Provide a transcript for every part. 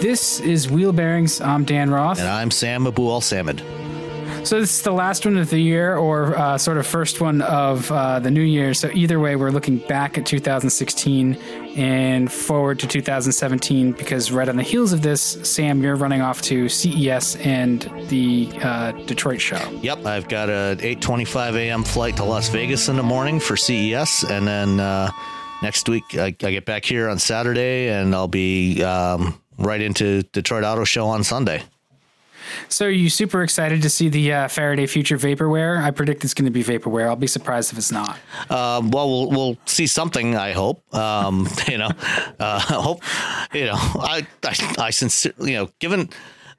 This is Wheel Bearings. I'm Dan Roth. And I'm Sam Abuelsamid. So this is the last one of the year, or uh, sort of first one of uh, the new year. So either way, we're looking back at 2016 and forward to 2017 because right on the heels of this, Sam, you're running off to CES and the uh, Detroit show. Yep, I've got a 8:25 a.m. flight to Las Vegas in the morning for CES, and then uh, next week I, I, get back here on Saturday, and I'll be um, right into Detroit Auto Show on Sunday. So, are you super excited to see the uh, Faraday Future vaporware? I predict it's going to be vaporware. I'll be surprised if it's not. Um, well, well, we'll see something. I hope. Um, you know, uh, hope. You know, I, I, I sincerely, you know, given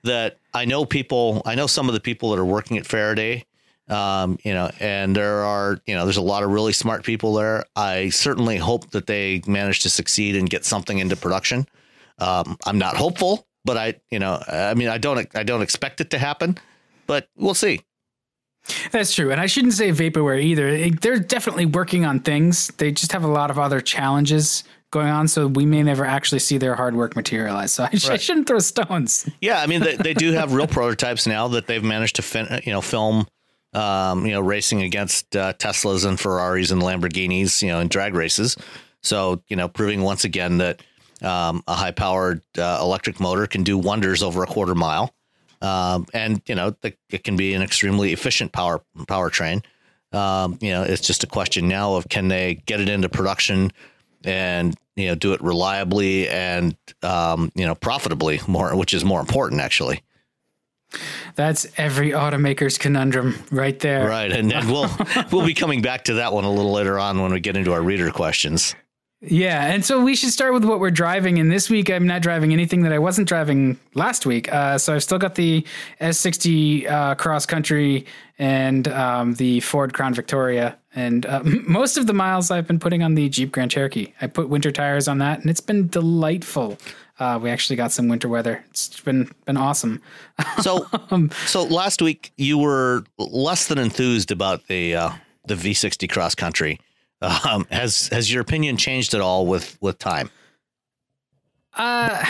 that I know people, I know some of the people that are working at Faraday. Um, you know, and there are, you know, there's a lot of really smart people there. I certainly hope that they manage to succeed and get something into production. Um, I'm not hopeful, but I, you know, I mean, I don't, I don't expect it to happen, but we'll see. That's true, and I shouldn't say vaporware either. They're definitely working on things. They just have a lot of other challenges going on, so we may never actually see their hard work materialize. So I, sh- right. I shouldn't throw stones. Yeah, I mean, they, they do have real prototypes now that they've managed to, fin- you know, film. Um, you know, racing against uh, Teslas and Ferraris and Lamborghinis, you know, in drag races. So, you know, proving once again that um, a high powered uh, electric motor can do wonders over a quarter mile. Um, and you know the, it can be an extremely efficient power powertrain. Um, you know, it's just a question now of can they get it into production and you know do it reliably and um, you know profitably more, which is more important actually. That's every automaker's conundrum right there. Right, and, and we'll we'll be coming back to that one a little later on when we get into our reader questions. Yeah, and so we should start with what we're driving. And this week, I'm not driving anything that I wasn't driving last week. Uh, so I've still got the S60 uh, cross country and um, the Ford Crown Victoria. And uh, most of the miles I've been putting on the Jeep Grand Cherokee. I put winter tires on that, and it's been delightful. Uh, we actually got some winter weather. It's been been awesome. so, um, so last week you were less than enthused about the uh, the V60 cross country. Um, has has your opinion changed at all with with time? Uh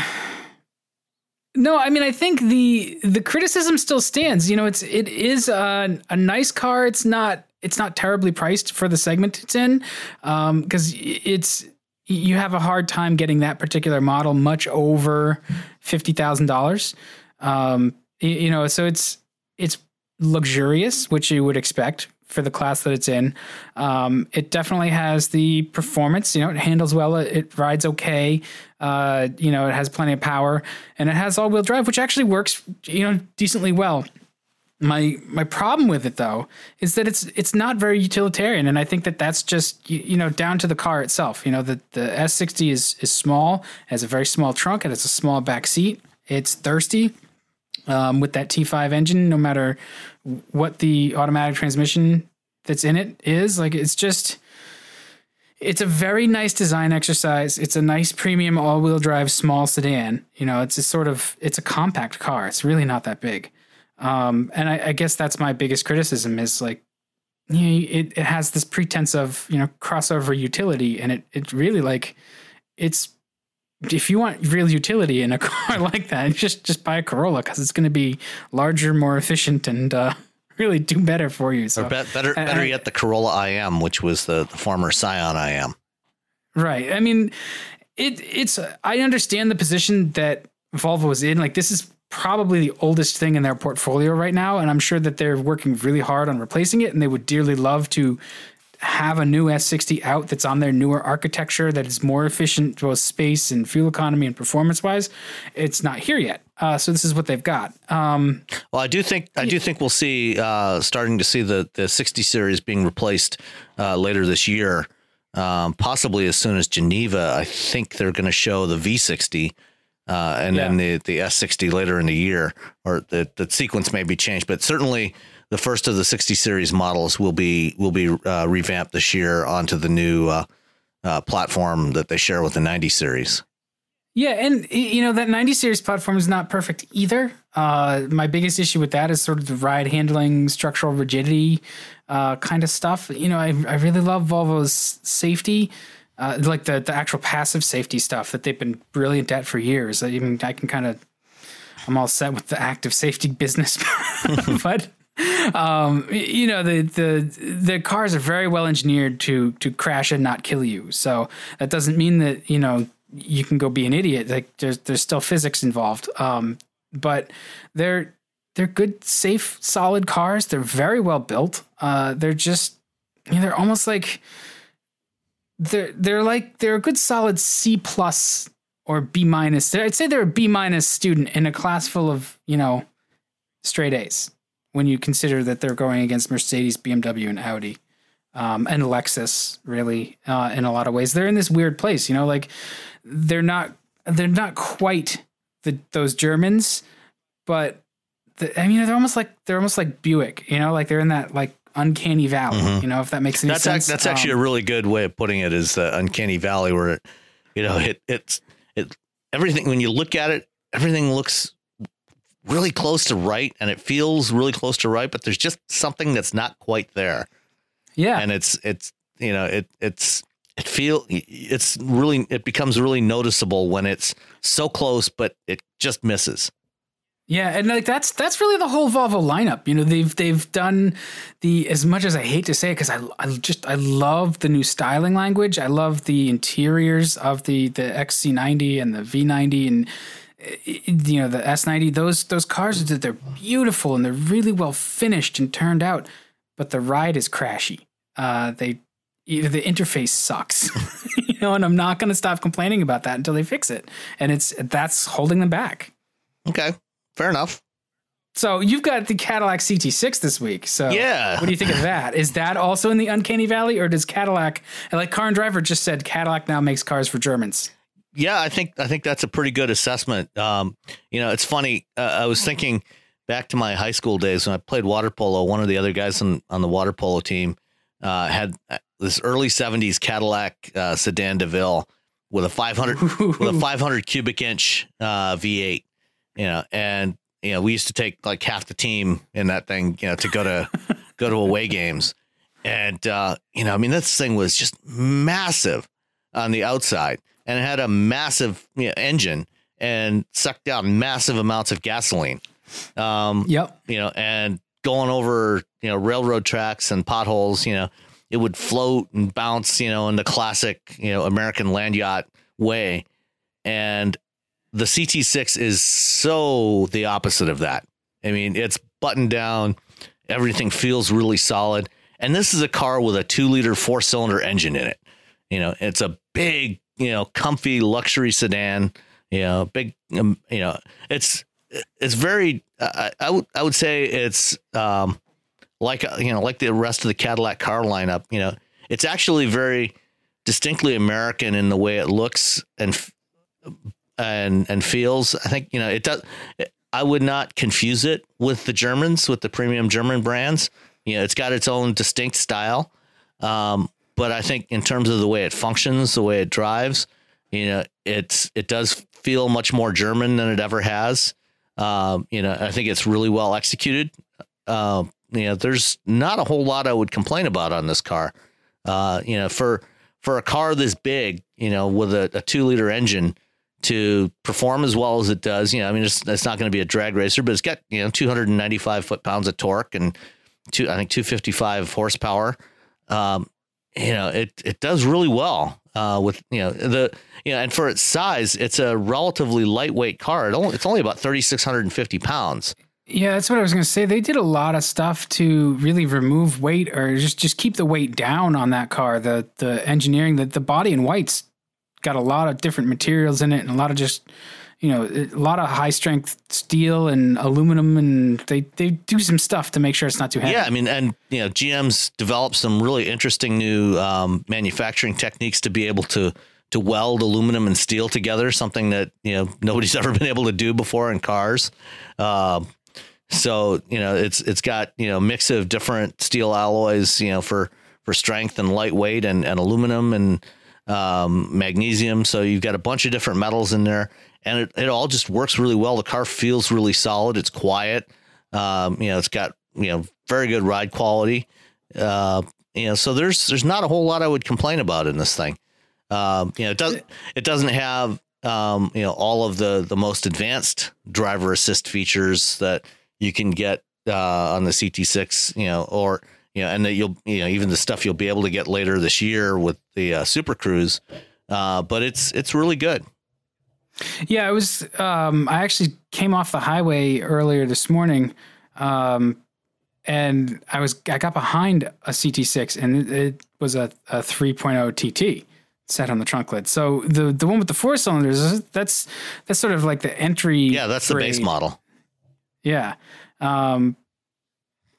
no, I mean I think the the criticism still stands. You know, it's it is a, a nice car. It's not it's not terribly priced for the segment it's in, because um, it's you have a hard time getting that particular model much over fifty thousand um, dollars. You know, so it's it's luxurious, which you would expect for the class that it's in. Um, it definitely has the performance. You know, it handles well. It, it rides okay. Uh, you know, it has plenty of power, and it has all-wheel drive, which actually works. You know, decently well. My my problem with it though is that it's it's not very utilitarian, and I think that that's just you, you know down to the car itself. You know, the the S60 is is small, has a very small trunk, and it's a small back seat. It's thirsty um, with that T5 engine, no matter what the automatic transmission that's in it is. Like it's just it's a very nice design exercise. It's a nice premium all-wheel drive small sedan. You know, it's a sort of it's a compact car. It's really not that big. Um, and I, I guess that's my biggest criticism is like, you know, it, it has this pretense of you know crossover utility, and it it really like it's if you want real utility in a car like that, just just buy a Corolla because it's going to be larger, more efficient, and uh, really do better for you. So or be- better, better yet, the Corolla IM, which was the, the former Scion IM. Right. I mean, it it's I understand the position that Volvo was in. Like this is probably the oldest thing in their portfolio right now, and I'm sure that they're working really hard on replacing it, and they would dearly love to have a new S60 out that's on their newer architecture that is more efficient both space and fuel economy and performance wise. It's not here yet, uh, so this is what they've got. Um, well, I do think I do think we'll see uh, starting to see the the 60 series being replaced uh, later this year, um, possibly as soon as Geneva. I think they're going to show the V60. Uh, and yeah. then the, the S60 later in the year, or the, the sequence may be changed, but certainly the first of the 60 series models will be will be uh, revamped this year onto the new uh, uh, platform that they share with the 90 series. Yeah, and you know that 90 series platform is not perfect either. Uh, my biggest issue with that is sort of the ride handling, structural rigidity, uh, kind of stuff. You know, I I really love Volvo's safety. Uh, like the, the actual passive safety stuff that they've been brilliant at for years. I even I can kind of I'm all set with the active safety business, but um, you know the the the cars are very well engineered to to crash and not kill you. So that doesn't mean that you know you can go be an idiot. Like there's there's still physics involved. Um, but they're they're good, safe, solid cars. They're very well built. Uh, they're just you know, they're almost like they're they're like they're a good solid C plus or B minus. I'd say they're a B minus student in a class full of you know straight A's when you consider that they're going against Mercedes, BMW, and Audi, um, and Lexus, really, uh, in a lot of ways. They're in this weird place, you know, like they're not they're not quite the those Germans, but the, I mean, they're almost like they're almost like Buick, you know, like they're in that like uncanny valley, mm-hmm. you know, if that makes any that's sense. that's um, actually a really good way of putting it is the uncanny valley where it, you know, it it's it everything when you look at it, everything looks really close to right and it feels really close to right, but there's just something that's not quite there. Yeah. And it's, it's, you know, it, it's, it feel it's really, it becomes really noticeable when it's so close, but it just misses. Yeah, and like that's that's really the whole Volvo lineup. You know, they've they've done the as much as I hate to say it because I I just I love the new styling language. I love the interiors of the the XC90 and the V90 and you know the S90 those those cars they're beautiful and they're really well finished and turned out but the ride is crashy uh, they the interface sucks you know and I'm not going to stop complaining about that until they fix it and it's that's holding them back okay fair enough so you've got the Cadillac CT6 this week. So yeah, what do you think of that? Is that also in the uncanny valley, or does Cadillac, like Car and Driver just said, Cadillac now makes cars for Germans? Yeah, I think I think that's a pretty good assessment. Um, you know, it's funny. Uh, I was thinking back to my high school days when I played water polo. One of the other guys on on the water polo team uh, had uh, this early '70s Cadillac uh, sedan DeVille with a 500 with a 500 cubic inch uh, V8. You know, and you know we used to take like half the team in that thing. You know, to go to go to away games, and uh, you know, I mean, this thing was just massive on the outside and it had a massive you know, engine and sucked out massive amounts of gasoline. Um, yep. You know, and going over you know railroad tracks and potholes, you know, it would float and bounce, you know, in the classic you know American land yacht way, and the CT6 is so the opposite of that. I mean, it's buttoned down. Everything feels really solid. And this is a car with a two liter four cylinder engine in it. You know, it's a big you know, comfy luxury sedan. You know, big. Um, you know, it's it's very. Uh, I would I would say it's um, like you know like the rest of the Cadillac car lineup. You know, it's actually very distinctly American in the way it looks and and and feels. I think you know it does. I would not confuse it with the Germans, with the premium German brands. You know, it's got its own distinct style. Um, but I think in terms of the way it functions, the way it drives, you know, it's it does feel much more German than it ever has. Um, you know, I think it's really well executed. Uh, you know, there's not a whole lot I would complain about on this car. Uh, you know, for for a car this big, you know, with a, a two liter engine to perform as well as it does, you know, I mean, it's, it's not going to be a drag racer, but it's got you know 295 foot pounds of torque and two, I think 255 horsepower. Um, you know, it it does really well. Uh, with you know the you know, and for its size, it's a relatively lightweight car. It only, it's only about thirty six hundred and fifty pounds. Yeah, that's what I was going to say. They did a lot of stuff to really remove weight or just just keep the weight down on that car. The the engineering, the the body in whites got a lot of different materials in it and a lot of just you know a lot of high strength steel and aluminum and they they do some stuff to make sure it's not too heavy. Yeah, I mean, and you know, GM's developed some really interesting new um, manufacturing techniques to be able to to weld aluminum and steel together, something that you know nobody's ever been able to do before in cars. Uh, so you know, it's it's got you know mix of different steel alloys, you know, for for strength and lightweight, and and aluminum and um, magnesium. So you've got a bunch of different metals in there, and it, it all just works really well. The car feels really solid. It's quiet. Um, you know, it's got you know very good ride quality. Uh, you know, so there's there's not a whole lot I would complain about in this thing. Um, you know, it doesn't it doesn't have um, you know all of the the most advanced driver assist features that you can get uh, on the CT6. You know, or you know, and that you'll you know even the stuff you'll be able to get later this year with the uh, Super Cruise. Uh, but it's it's really good. Yeah, it was. Um, I actually came off the highway earlier this morning, um, and I was I got behind a CT6, and it, it was a, a 3.0 TT set on the trunk lid. So the the one with the four cylinders, that's that's sort of like the entry. Yeah, that's the base model. Yeah, um,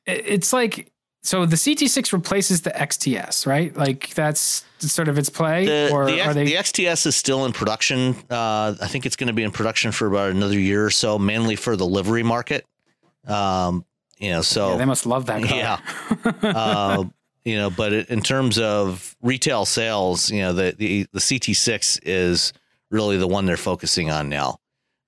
it, it's like so the CT6 replaces the XTS, right? Like that's sort of its play, The, or the, are they? the XTS is still in production. Uh, I think it's going to be in production for about another year or so, mainly for the livery market. Um, you know, so yeah, they must love that car. Yeah. uh, you know, but it, in terms of retail sales, you know, the, the, the CT6 is really the one they're focusing on now.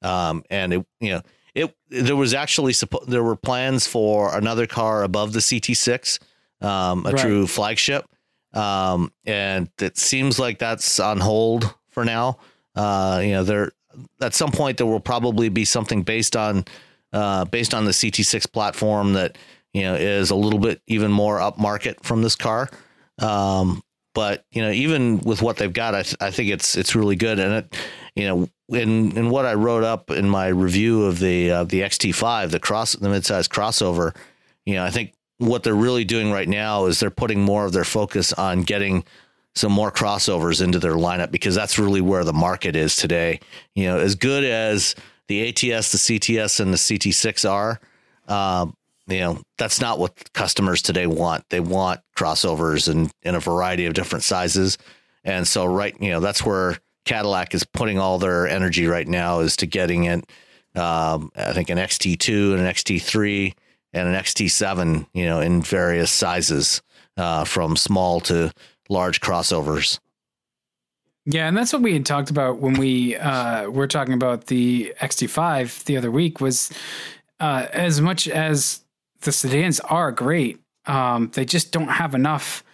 Um, and it, you know, it, there was actually, there were plans for another car above the CT6, um, a Right. true flagship. Um, and it seems like that's on hold for now. Uh, you know, there, at some point there will probably be something based on, uh, based on the CT6 platform that, you know, is a little bit even more upmarket from this car. Um, but you know, even with what they've got, I, th- I think it's it's really good. And it, you know, in in what I wrote up in my review of the uh, the XT5, the cross the midsize crossover, you know, I think what they're really doing right now is they're putting more of their focus on getting some more crossovers into their lineup because that's really where the market is today. You know, as good as the ATS, the CTS, and the CT6 are, um, you know, that's not what customers today want. They want crossovers and in a variety of different sizes. And so, right, you know, that's where Cadillac is putting all their energy right now is to getting it. Um, I think an XT2 and an XT3 and an XT7, you know, in various sizes, uh, from small to large crossovers. Yeah, and that's what we had talked about when we uh, were talking about the XT5 the other week. Was uh, as much as the sedans are great, um, they just don't have enough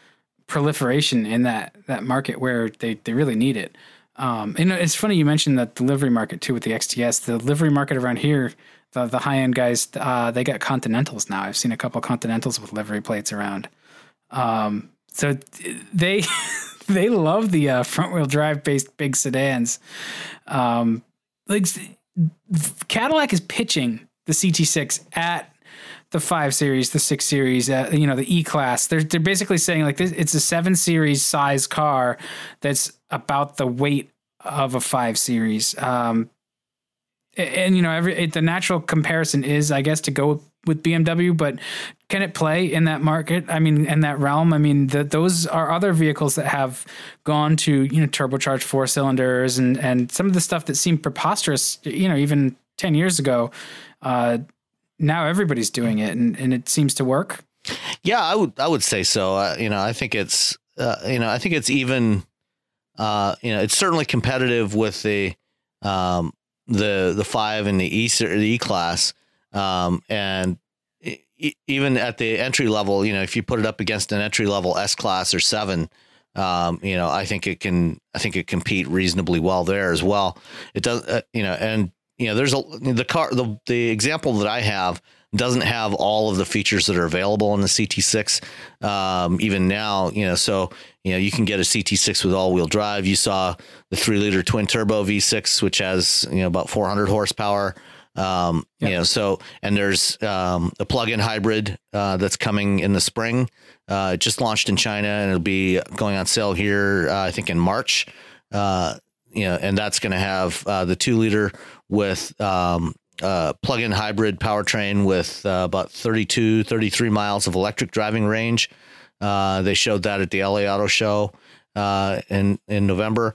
proliferation in that that market where they they really need it. Um, and it's funny you mentioned that delivery market too with the XTS. The delivery market around here, the the high end guys, uh, they got Continentals now. I've seen a couple Continentals with livery plates around. Um, so they they love the uh, front wheel drive based big sedans. Um, like Cadillac is pitching the CT6 at the five series, the six series, uh, you know, the E class. They're they're basically saying like this, it's a seven series size car that's about the weight of a five series. Um, and, and, you know, every it, the natural comparison is, I guess, to go with BMW, but can it play in that market? I mean, in that realm? I mean, the, those are other vehicles that have gone to you know turbocharged four cylinders and and some of the stuff that seemed preposterous, you know, even ten years ago. Uh, now everybody's doing it, and, and it seems to work. Yeah, I would I would say so. Uh, you know, I think it's uh, you know I think it's even uh, you know it's certainly competitive with the um, the the five and the E the E class um, and even at the entry level, you know, if you put it up against an entry level S class or seven. Um, you know, I think it can. I think it compete reasonably well there as well. It does, uh, you know, and you know, there's a the car the the example that I have doesn't have all of the features that are available in the CT6. Um, even now, you know, so you know you can get a CT6 with all-wheel drive. You saw the three-liter twin-turbo V6, which has you know about 400 horsepower. Um, yep. You know, so and there's um, a plug-in hybrid uh, that's coming in the spring. Uh, it just launched in China and it'll be going on sale here, uh, I think, in March. Uh, you know, and that's going to have uh, the two-liter with um, uh, plug-in hybrid powertrain with uh, about 32, 33 miles of electric driving range. Uh, they showed that at the LA Auto Show uh, in in November.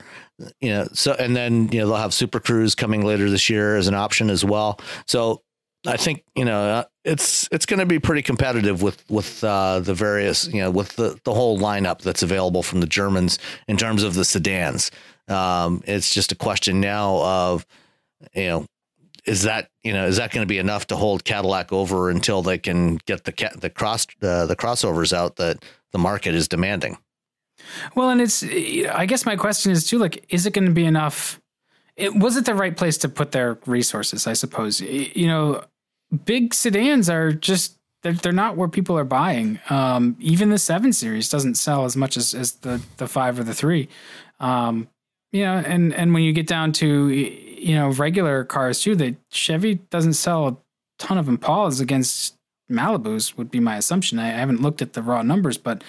You know, so and then you know they'll have Super Cruise coming later this year as an option as well. So I think you know uh, it's it's going to be pretty competitive with with uh, the various you know with the the whole lineup that's available from the Germans in terms of the sedans. Um, it's just a question now of you know is that you know is that going to be enough to hold Cadillac over until they can get the the cross uh, the crossovers out that the market is demanding? Well, and it's I guess my question is too like is it going to be enough? It was it the right place to put their resources? I suppose you know big sedans are just they're, they're not where people are buying. Um, even the seven series doesn't sell as much as, as the the five or the three. Um, you know, and and when you get down to you know regular cars too, that Chevy doesn't sell a ton of Impalas against Malibus would be my assumption. I, haven't looked at the raw numbers, but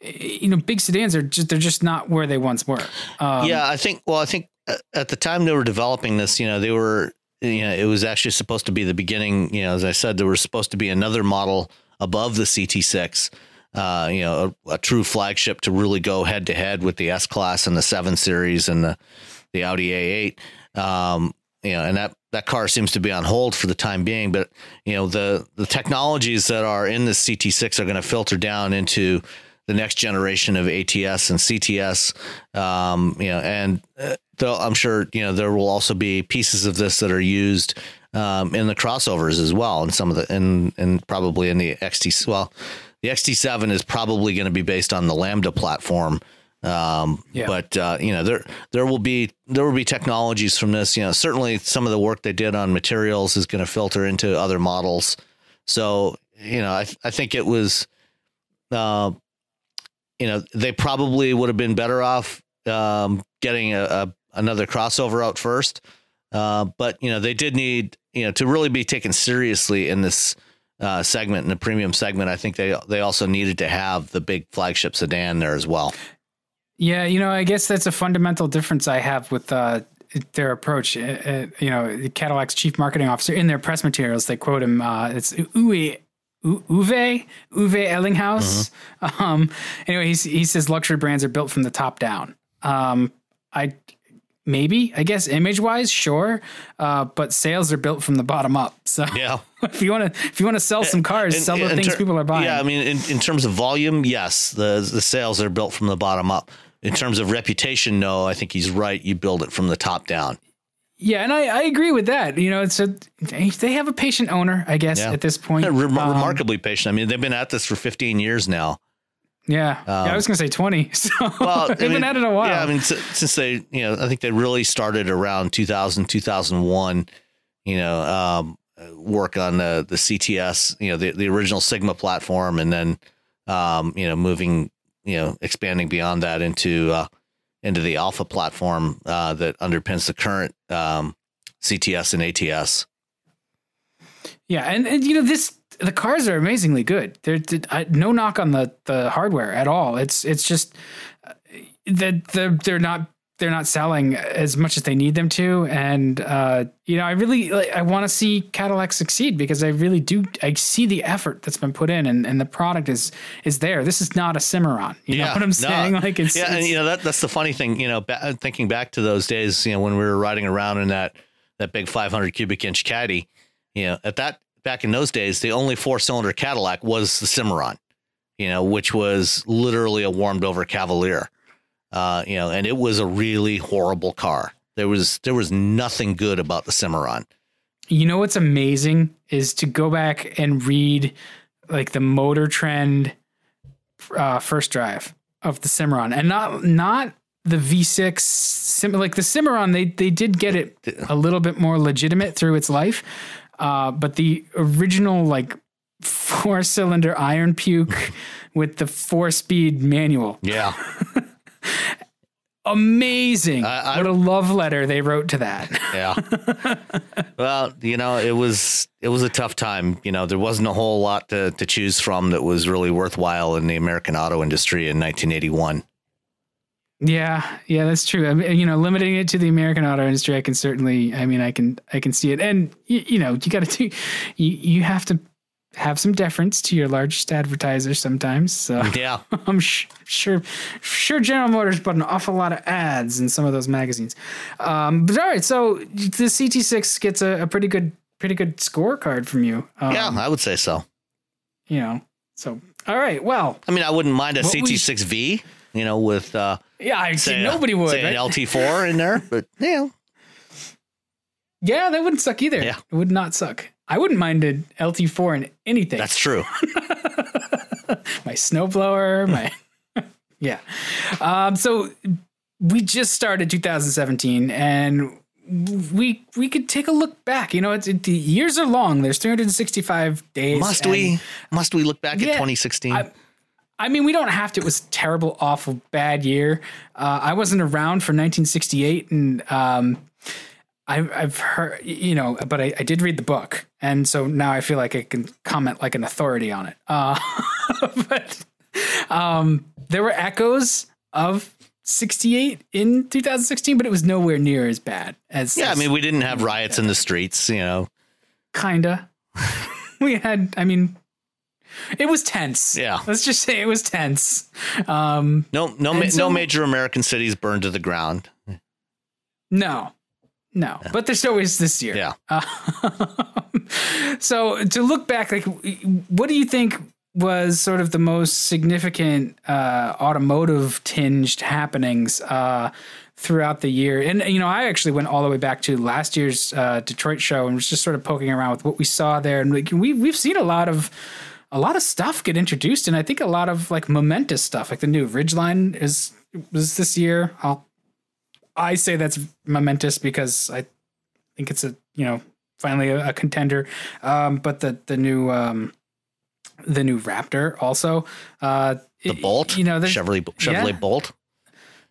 you know, big sedans are just they're just not where they once were. Um, yeah, I think. Well, I think at the time they were developing this, you know, they were you know, it was actually supposed to be the beginning. You know, as I said, there was supposed to be another model above the CT6. Uh, you know, a, a, true flagship to really go head to head with the S class and the seven series and the the Audi A8. Um, you know, and that that car seems to be on hold for the time being. But you know, the the technologies that are in the CT6 are going to filter down into the next generation of ATS and CTS. Um, you know, and uh, I'm sure you know there will also be pieces of this that are used um, in the crossovers as well, and some of the and and probably in the XT. Well, the XT7 is probably going to be based on the Lambda platform. Um, yeah. but uh, you know there there will be there will be technologies from this. You know, certainly some of the work they did on materials is going to filter into other models. So you know, I I think it was. Uh, you know, they probably would have been better off um, getting a, a, another crossover out first. Uh, but you know, they did need you know to really be taken seriously in this uh, segment in the premium segment. I think they they also needed to have the big flagship sedan there as well. Yeah, you know, I guess that's a fundamental difference I have with uh, their approach. Uh, uh you know, Cadillac's chief marketing officer in their press materials, they quote him. Uh, it's Uwe Uwe Uwe Ellinghaus. Mm-hmm. Um, anyway, he he says luxury brands are built from the top down. Um, I maybe I guess image wise, sure, uh, but sales are built from the bottom up. So yeah, if you want to if you want to sell some cars, in, sell the things ter- people are buying. Yeah, I mean, in, in terms of volume, yes, the the sales are built from the bottom up. In terms of reputation, no, I think he's right. You build it from the top down. Yeah, and I, I agree with that. You know, it's a they have a patient owner, I guess, yeah. at this point. Re- um, remarkably patient. I mean, they've been at this for 15 years now. Yeah, um, yeah I was going to say 20. So well, they've I mean, been at it a while. Yeah, I mean, since they, you know, I think they really started around 2000, 2001. You know, um, work on the the CTS, you know, the the original Sigma platform, and then, um, you know, moving, you know, expanding beyond that into. Uh, into the alpha platform uh, that underpins the current um, CTS and ATS. Yeah, and, and you know this the cars are amazingly good. There's no knock on the the hardware at all. It's it's just uh, that they're, they're not they're not selling as much as they need them to. And uh, you know i really like, i want to see cadillac succeed because i really do i see the effort that's been put in and, and the product is is there. This is not a cimarron you yeah, know what i'm saying? No, like it's yeah it's, and you know that that's the funny thing you know ba- thinking back to those days you know when we were riding around in that that big 500 cubic inch caddy you know at that back in those days the only four cylinder cadillac was the cimarron you know which was literally a warmed over cavalier uh, you know, and it was a really horrible car. There was there was nothing good about the Cimarron. You know what's amazing is to go back and read like the Motor Trend uh, first drive of the Cimarron, and not not the V6 Sim- like the Cimarron. They they did get it a little bit more legitimate through its life. Uh, but the original like four cylinder iron puke with the four speed manual. Yeah. Amazing. I- what a love letter they wrote to that. Yeah. well, you know, it was it was a tough time. You know, there wasn't a whole lot to, to choose from that was really worthwhile in the American auto industry in 1981. Yeah, yeah, that's true. I mean, you know, limiting it to the American auto industry, I can certainly. I mean, I can, I can see it, and you, you know, you got to do, you, you have to have some deference to your largest advertiser sometimes. So Yeah. I'm sh- sure, sure, General Motors put an awful lot of ads in some of those magazines. Um, but all right, so the CT6 gets a, a pretty good, pretty good scorecard from you. Um, Yeah, I would say so. you know, so all right, well, I mean, I wouldn't mind a CT6V, you know, with uh yeah, I say, see nobody would. say right? an LT4 in there, but you know, Yeah, that wouldn't suck either. Yeah. It would not suck. I wouldn't mind an LT4 in anything. that's true. my snowblower, my yeah. Um, so we just started 2017, and we we could take a look back. You know, it's it, the years are long. There's 365 days. Must and- we must we look back at 2016? I- I mean, we don't have to. It was a terrible, awful, bad year. Uh, I wasn't around for 1968, and um, I've, I've heard, you know, but I, I did read the book, and so now I feel like I can comment like an authority on it. Uh, but um, there were echoes of 68 in 2016, but it was nowhere near as bad as yeah, I mean, we didn't have riots in the streets, you know. kinda. we had, I mean, it was tense. Yeah. let's just say it was tense. Um, No no ma- so- no major American cities burned to the ground. No, no, but there's always this year. Yeah. Um, so to look back, like, what do you think was sort of the most significant uh, automotive tinged happenings uh, throughout the year? And you know, I actually went all the way back to last year's uh, Detroit show and was just sort of poking around with what we saw there, and like we we've seen a lot of. A lot of stuff get introduced, and I think a lot of like momentous stuff, like the new Ridgeline is was this year. I'll I say that's momentous because I think it's a you know finally a, a contender. Um, but the the new um, the new Raptor also uh, The Bolt, you know, Chevrolet Chevrolet yeah. Bolt.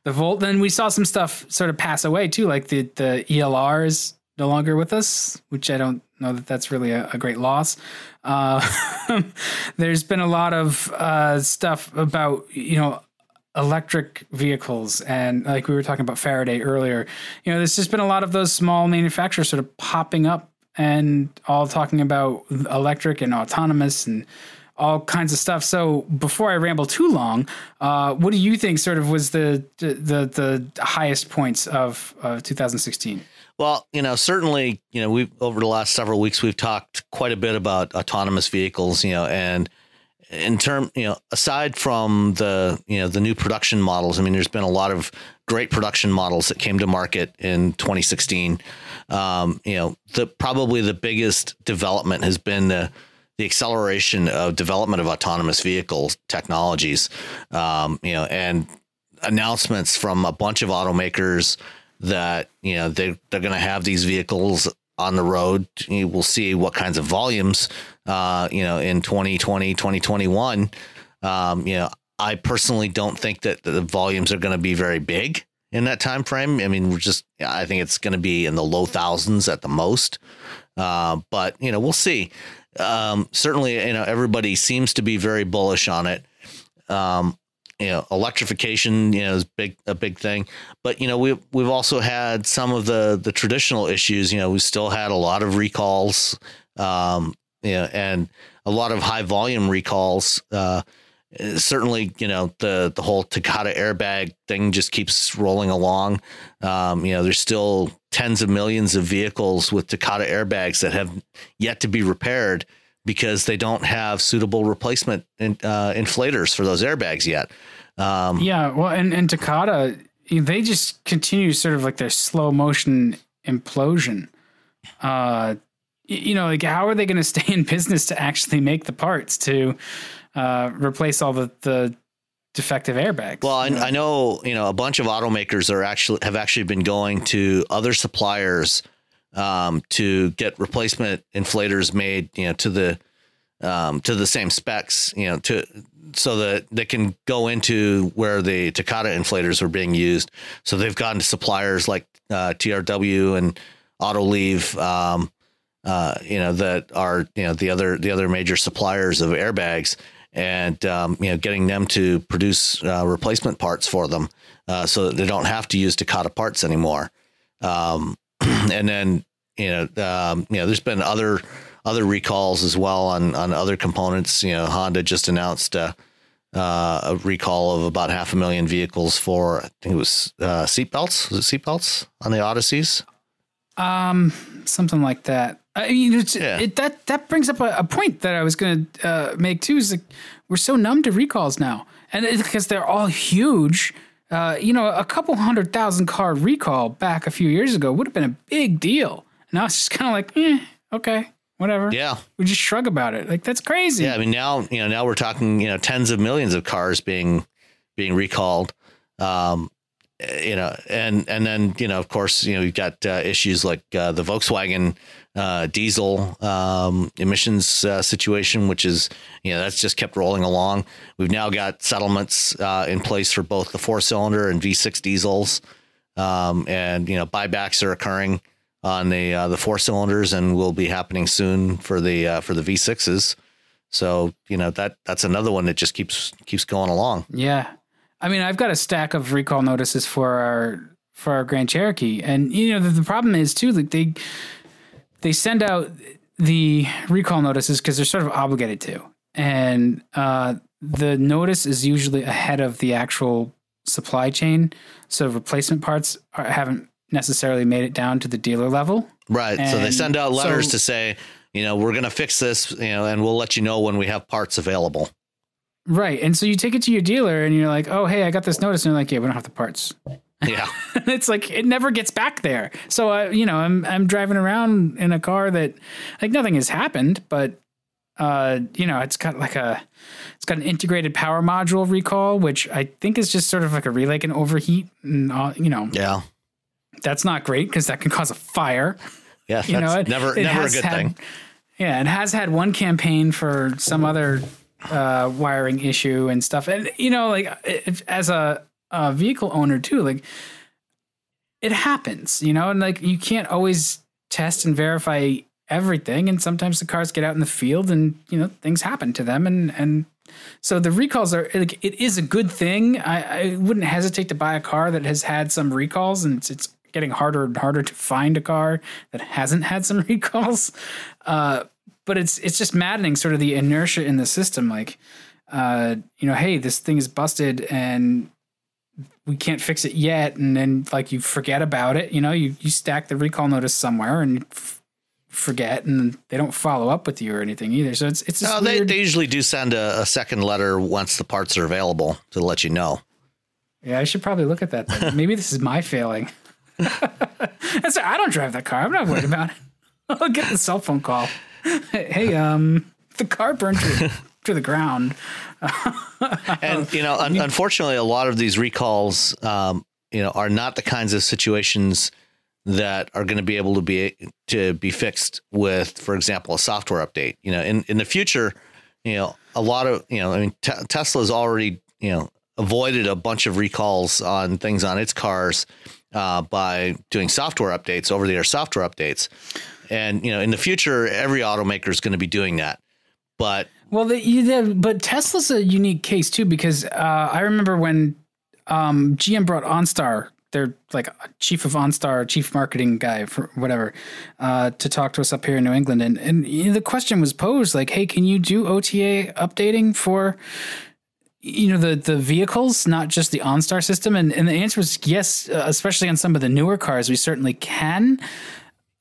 the Volt. Then we saw some stuff sort of pass away too, like the the ELR is no longer with us, which I don't know that that's really a, a great loss. Uh, there's been a lot of uh, stuff about you know electric vehicles and like we were talking about Faraday earlier. You know, there's just been a lot of those small manufacturers sort of popping up and all talking about electric and autonomous and all kinds of stuff. So before I ramble too long, uh, what do you think sort of was the the the highest points of uh, 2016? Well, you know, certainly, you know, we've over the last several weeks we've talked quite a bit about autonomous vehicles, you know, and in term, you know, aside from the, you know, the new production models, I mean, there's been a lot of great production models that came to market in 2016. Um, you know, the probably the biggest development has been the the acceleration of development of autonomous vehicles technologies. Um, you know, and announcements from a bunch of automakers that you know they they're going to have these vehicles on the road. You will see what kinds of volumes, uh, you know, in 2020, 2021. Um, you know, I personally don't think that the volumes are going to be very big in that time frame. I mean, we're just I think it's going to be in the low thousands at the most. Uh, but you know, we'll see. Um, certainly, you know, everybody seems to be very bullish on it. Um, you know, electrification, you know, is big a big thing. But you know, we've we've also had some of the the traditional issues. You know, we still had a lot of recalls, um, know, and a lot of high volume recalls. Uh, certainly, you know, the the whole Takata airbag thing just keeps rolling along. Um, you know, there's still tens of millions of vehicles with Takata airbags that have yet to be repaired because they don't have suitable replacement in, uh, inflators for those airbags yet. Um, Yeah, well, and and Takata, they just continue sort of like their slow motion implosion. Uh, you know, like how are they going to stay in business to actually make the parts to uh, replace all the the defective airbags? Well, I, I know you know a bunch of automakers are actually have actually been going to other suppliers um, to get replacement inflators made, you know, to the um, to the same specs, you know, to so that they can go into where the Takata inflators are being used. So they've gone to suppliers like uh, TRW and Autoliv, um, uh, you know, that are you know the other the other major suppliers of airbags, and um, you know, getting them to produce uh, replacement parts for them, uh, so that they don't have to use Takata parts anymore. Um, and then you know, um, you know, there's been other other recalls as well on on other components. You know, Honda just announced uh, uh, a recall of about half a million vehicles for I think it was uh, seatbelts. Was it seatbelts on the Odysseys? Um, something like that. I mean, it's, Yeah. it, that that brings up a, a point that I was going to uh, make too. Is like we're so numb to recalls now, and because they're all huge. Uh, you know, a couple hundred thousand car recall back a few years ago would have been a big deal. Now it's just kind of like, eh, okay, whatever. Yeah, We just shrug about it. Like that's crazy. yeah. I mean, now you know now we're talking you know tens of millions of cars being being recalled. Um, you know, and and then you know, of course, you know, you've got uh, issues like uh, the Volkswagen uh, diesel um, emissions uh, situation, which is you know that's just kept rolling along. We've now got settlements uh, in place for both the four cylinder and V6 diesels, um, and you know buybacks are occurring on the uh, the four cylinders and will be happening soon for the uh, for the V6s. So you know that that's another one that just keeps keeps going along. Yeah. I mean, I've got a stack of recall notices for our for our Grand Cherokee, and you know the, the problem is too like they they send out the recall notices because they're sort of obligated to, and uh, the notice is usually ahead of the actual supply chain, so replacement parts are, haven't necessarily made it down to the dealer level. Right. so they send out letters so- to say, you know, we're going to fix this, you know, and we'll let you know when we have parts available. Right, and so you take it to your dealer, and you're like, "Oh, hey, I got this notice," and they're like, "Yeah, we don't have the parts." Yeah. it's like it never gets back there. So uh, you know, I'm I'm driving around in a car that like nothing has happened, but uh, you know, it's got like a it's got an integrated power module recall, which I think is just sort of like a relay can overheat, and uh, you know, yeah. that's not great because that can cause a fire. Yeah. That's You know, it- never, it never a good had- thing. Yeah, it has had one campaign for some other uh, wiring issue and stuff, and you know, like if, as a, a vehicle owner too, like it happens, you know, and like you can't always test and verify everything, and sometimes the cars get out in the field, and you know things happen to them, and and so the recalls are like it is a good thing. I, I wouldn't hesitate to buy a car that has had some recalls, and it's it's getting harder and harder to find a car that hasn't had some recalls. Uh, but it's it's just maddening, sort of the inertia in the system. Like, uh, you know, hey, this thing is busted and we can't fix it yet, and then like you forget about it. You know, you you stack the recall notice somewhere and. F- forget and they don't follow up with you or anything either so it's it's No, they, they usually do send a, a second letter once the parts are available to let you know. Yeah, I should probably look at that. Then. Maybe this is my failing. That's I don't drive that car. I'm not worried about it. I'll get the cell phone call. Hey, um, the car burned to, to the ground. And you know, un- unfortunately, a lot of these recalls, um, you know, are not the kinds of situations that are going to be able to be to be fixed with, for example, a software update. You know, in in the future, you know, a lot of you know, I mean, te- Tesla's already you know avoided a bunch of recalls on things on its cars uh, by doing software updates, over the air software updates. And you know, in the future, every automaker is going to be doing that. But Well, the, you, but Tesla's a unique case too because uh, I remember when um, GM brought OnStar, their like chief of OnStar, chief marketing guy for whatever, uh, to talk to us up here in New England, and and you know, the question was posed like, hey, can you do OTA updating for you know the the vehicles, not just the OnStar system? And and the answer was yes, uh, especially on some of the newer cars, we certainly can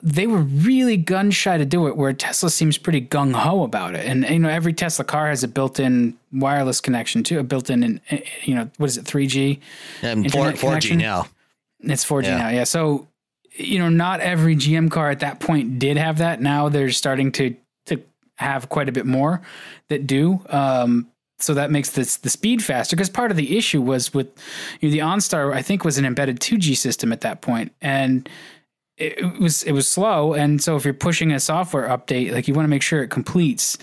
they were really gun shy to do it, where Tesla seems pretty gung ho about it. And you know, every Tesla car has a built-in wireless connection too, a built-in, in, you know, what is it, three G? and 4, 4G connection? now. It's four G Yeah. now, yeah. So you know, not every GM car at that point did have that. Now they're starting to to have quite a bit more that do. Um, so that makes this the speed faster because part of the issue was with you know, the OnStar. I think was an embedded 2G system at that point, and it, was it was slow, and so if you're pushing a software update, like you want to make sure it completes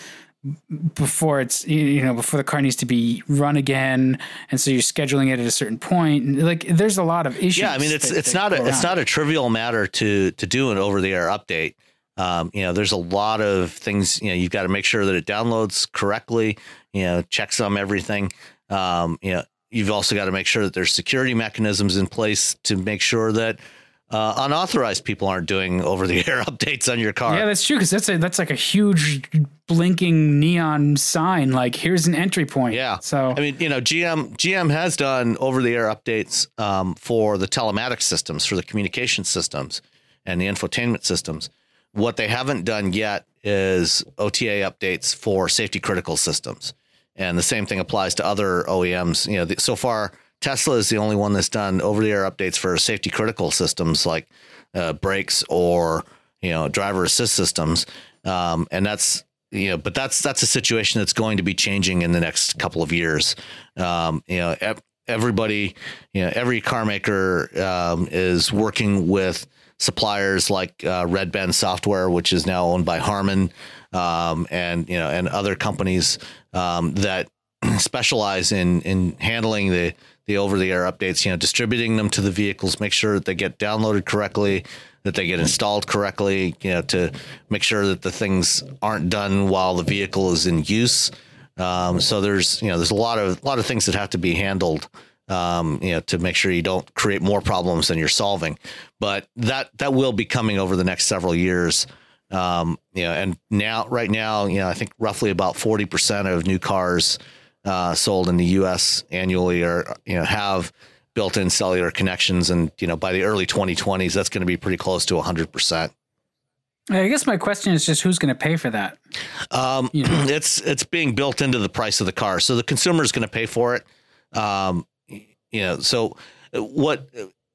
before it's you know before the car needs to be run again. And so you're scheduling it at a certain point. Like there's a lot of issues yeah i mean it's that, it's that not a it's not a trivial matter to to do an over the air update. Um, you know there's a lot of things you know you've got to make sure that it downloads correctly you know checks on everything. Um, you know you've also got to make sure that there's security mechanisms in place to make sure that uh, unauthorized people aren't doing over the air updates on your car. Yeah, that's true because that's a that's like a huge blinking neon sign. Like here's an entry point. Yeah. So I mean, you know, GM GM has done over the air updates um, for the telematics systems, for the communication systems, and the infotainment systems. What they haven't done yet is OTA updates for safety critical systems, and the same thing applies to other OEMs. You know, the, so far Tesla is the only one that's done over the air updates for safety critical systems like uh, brakes or you know driver assist systems, um, and that's you know, but that's that's a situation that's going to be changing in the next couple of years. Um, you know, everybody, you know, every car maker um, is working with suppliers like uh, Red Bend Software, which is now owned by Harman, um, and you know, and other companies um, that specialize in in handling the the over the air updates, you know, distributing them to the vehicles, make sure that they get downloaded correctly, that they get installed correctly, you know, to make sure that the things aren't done while the vehicle is in use. Um, so there's, you know, there's a lot of a lot of things that have to be handled, um, you know, to make sure you don't create more problems than you're solving. But that that will be coming over the next several years. Um, you know, and now, right now, you know, I think roughly about 40% of new cars uh, sold in the U.S. annually or you know have built-in cellular connections, and you know by the early 2020s, that's going to be pretty close to 100 percent. I guess my question is just who's going to pay for that? Um, you know? It's it's being built into the price of the car, so the consumer is going to pay for it. Um, you know, so what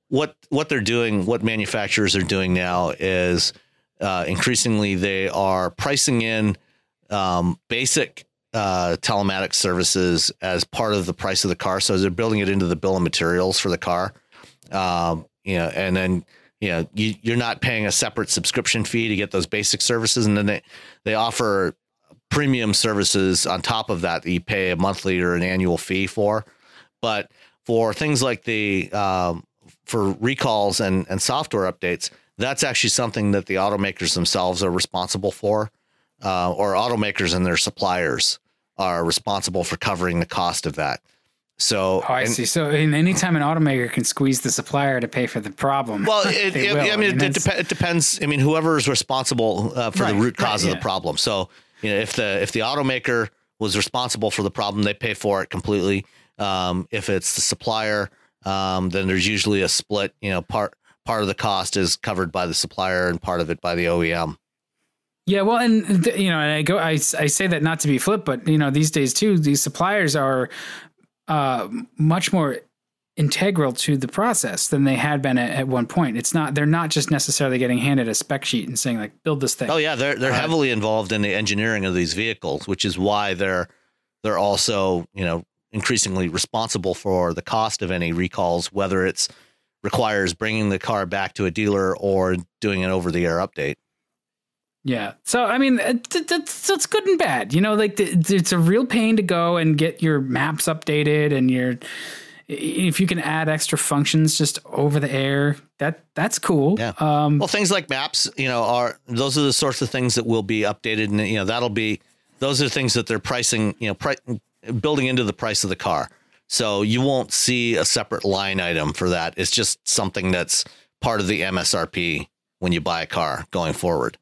what what they're doing, what manufacturers are doing now is uh, increasingly they are pricing in um, basic uh, telematics services as part of the price of the car. So they're building it into the bill of materials for the car. Um, you know, and then you know you, you're not paying a separate subscription fee to get those basic services, and then they they offer premium services on top of that that you pay a monthly or an annual fee for. But for things like the um, for recalls and and software updates, that's actually something that the automakers themselves are responsible for uh, or automakers and their suppliers are responsible for covering the cost of that. So oh, I and, see. So anytime an automaker can squeeze the supplier to pay for the problem, well, it, it, I mean, I mean it, dep- it, depends. I mean, whoever is responsible uh, for right, the root cause right, of yeah. the problem. So you know, if the if the automaker was responsible for the problem, they pay for it completely. Um, if it's the supplier, um, then there's usually a split. You know, part part of the cost is covered by the supplier and part of it by the OEM. Yeah, well, and you know, and I go, I, I say that not to be flip, but you know, these days too, these suppliers are uh, much more integral to the process than they had been at, at, one point. It's not they're not just necessarily getting handed a spec sheet and saying like build this thing. Oh yeah, they're they're uh, heavily involved in the engineering of these vehicles, which is why they're they're also you know increasingly responsible for the cost of any recalls, whether it's requires bringing the car back to a dealer or doing an over the air update. Yeah. So I mean, it's, it's good and bad. You know, like it's a real pain to go and get your maps updated and your if you can add extra functions just over the air, that that's cool. Yeah. Um, well, things like maps, you know, are those are the sorts of things that will be updated, and you know that'll be those are things that they're pricing, you know, pri- building into the price of the car. So you won't see a separate line item for that. It's just something that's part of the MSRP when you buy a car going forward.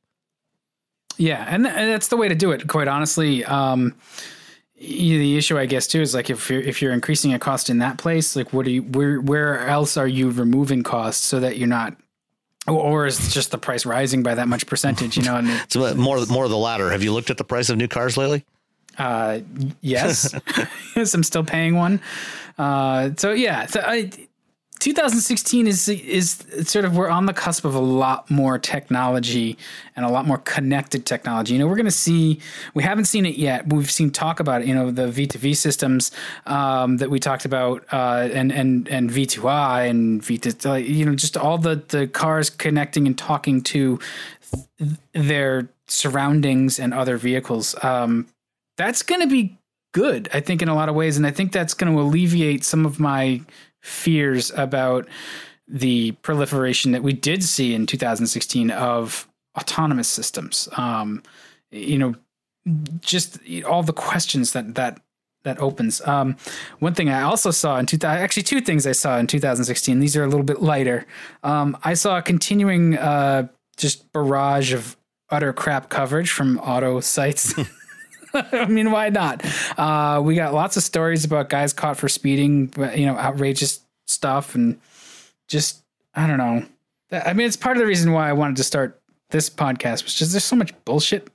Yeah, and, that's the way to do it. Quite honestly, um, the issue I guess too is like if you're if you're increasing a cost in that place, like what are you where where else are you removing costs so that you're not or is just the price rising by that much percentage? You know, and it's so more more of the latter. Have you looked at the price of new cars lately? Uh, yes, yes, I'm still paying one. Uh, so yeah, so I 2016 is is sort of we're on the cusp of a lot more technology and a lot more connected technology. You know, we're going to see. We haven't seen it yet. We've seen talk about it. You know, the V2V systems um, that we talked about, uh, and and and V2I and V2. You know, just all the the cars connecting and talking to their surroundings and other vehicles. Um, that's going to be good, I think, in a lot of ways, and I think that's going to alleviate some of my fears about the proliferation that we did see in 2016 of autonomous systems. Um, you know, just all the questions that that that opens. Um, one thing I also saw in two, actually two things I saw in 2016. These are a little bit lighter. Um, I saw a continuing uh, just barrage of utter crap coverage from auto sites. I mean, why not? Uh, we got lots of stories about guys caught for speeding, you know, outrageous stuff, and just I don't know. I mean, it's part of the reason why I wanted to start this podcast, was just there's so much bullshit.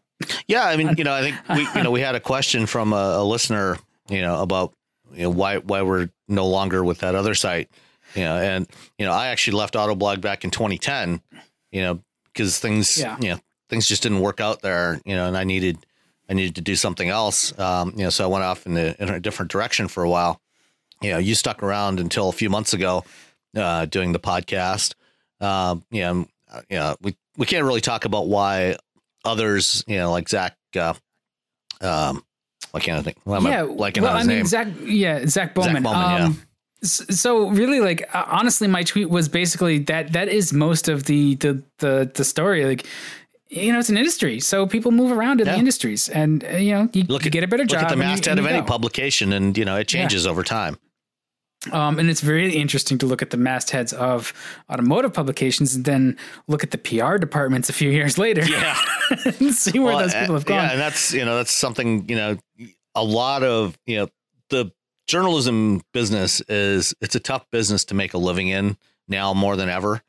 Yeah, I mean, you know, I think we, you know, we had a question from a, a listener, you know, about you know why why we're no longer with that other site, you know, and you know, I actually left Autoblog back in 2010, you know, because things, yeah. you know, things just didn't work out there, you know, and I needed I needed to do something else. Um, you know, so I went off in a, in a, different direction for a while. You know, you stuck around until a few months ago uh, doing the podcast. Um, you know, you know, we we can't really talk about why others, you know, like Zach. Uh, um, I can't think. Why am yeah, I well, I mean, name? Zach. Yeah, Zach Bowman. Zach Bowman um, yeah. So really, like uh, honestly, my tweet was basically that that is most of the the the the story. Like you know, it's an industry, so people move around in yeah. the industries, and uh, you know, you, look at, you get a better job. Look at the masthead of any go. publication, and you know, it changes yeah. over time. Um, and it's very interesting to look at the mastheads of automotive publications, and then look at the PR departments a few years later. Yeah, and see where well, those people have gone. Yeah, and that's you know, that's something you know, a lot of you know, the journalism business is it's a tough business to make a living in now more than ever.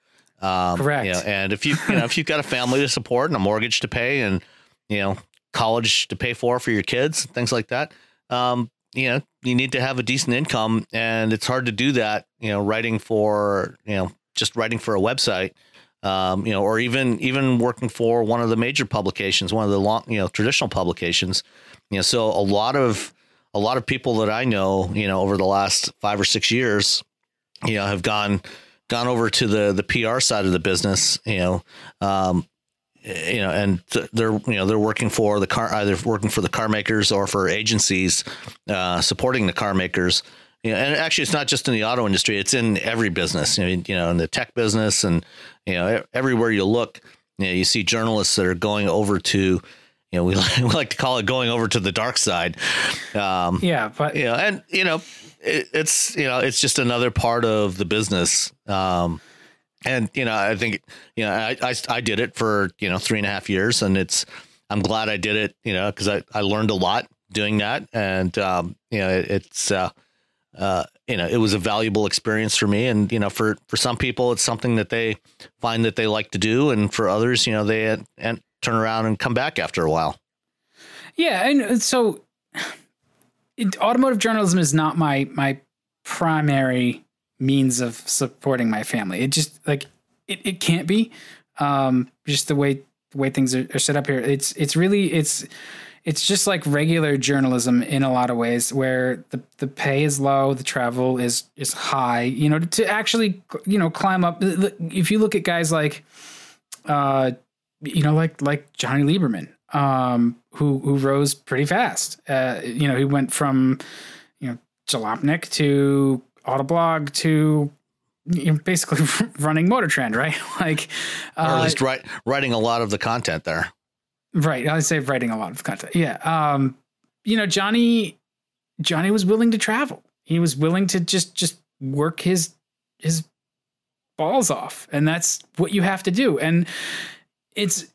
Um, Correct. You know, and if you you know if you've got a family to support and a mortgage to pay and you know college to pay for for your kids, things like that, um, you know you need to have a decent income, and it's hard to do that. You know, writing for you know just writing for a website. Um, you know, or even even working for one of the major publications, one of the long, you know, traditional publications. You know, so a lot of a lot of people that I know, you know, over the last five or six years, you know, have gone gone over to the the PR side of the business, you know, um, you know, and they're you know they're working for the car either working for the car makers or for agencies uh, supporting the car makers. You know, and actually, it's not just in the auto industry; it's in every business. You know, you know, in the tech business, and you know, everywhere you look, you know, you see journalists that are going over to you know, we like, we like to call it going over to the dark side. Um, yeah, but you know, and you know, it, it's you know, it's just another part of the business. Um, and you know, I think you know, I, I, I did it for you know three and a half years, and it's I'm glad I did it. You know, because I I learned a lot doing that, and um, you know, it, it's uh, uh, you know, it was a valuable experience for me. And, you know, for, for some people, it's something that they find that they like to do. And for others, you know, they and turn around and come back after a while. Yeah, and so automotive journalism is not my my primary means of supporting my family. It just like it, it can't be. Um, just the way the way things are, are set up here. It's it's really it's it's just like regular journalism in a lot of ways where the, the pay is low the travel is is high you know to actually you know climb up if you look at guys like uh you know, like like Jonny Lieberman, um, who who rose pretty fast. Uh, you know, he went from you know Jalopnik to Autoblog to you know, basically running Motor Trend, right? like, uh, or at least write, writing a lot of the content there. Right, I'd say writing a lot of content. Yeah, um, you know, Jonny Jonny was willing to travel. He was willing to just just work his his balls off, and that's what you have to do. And it's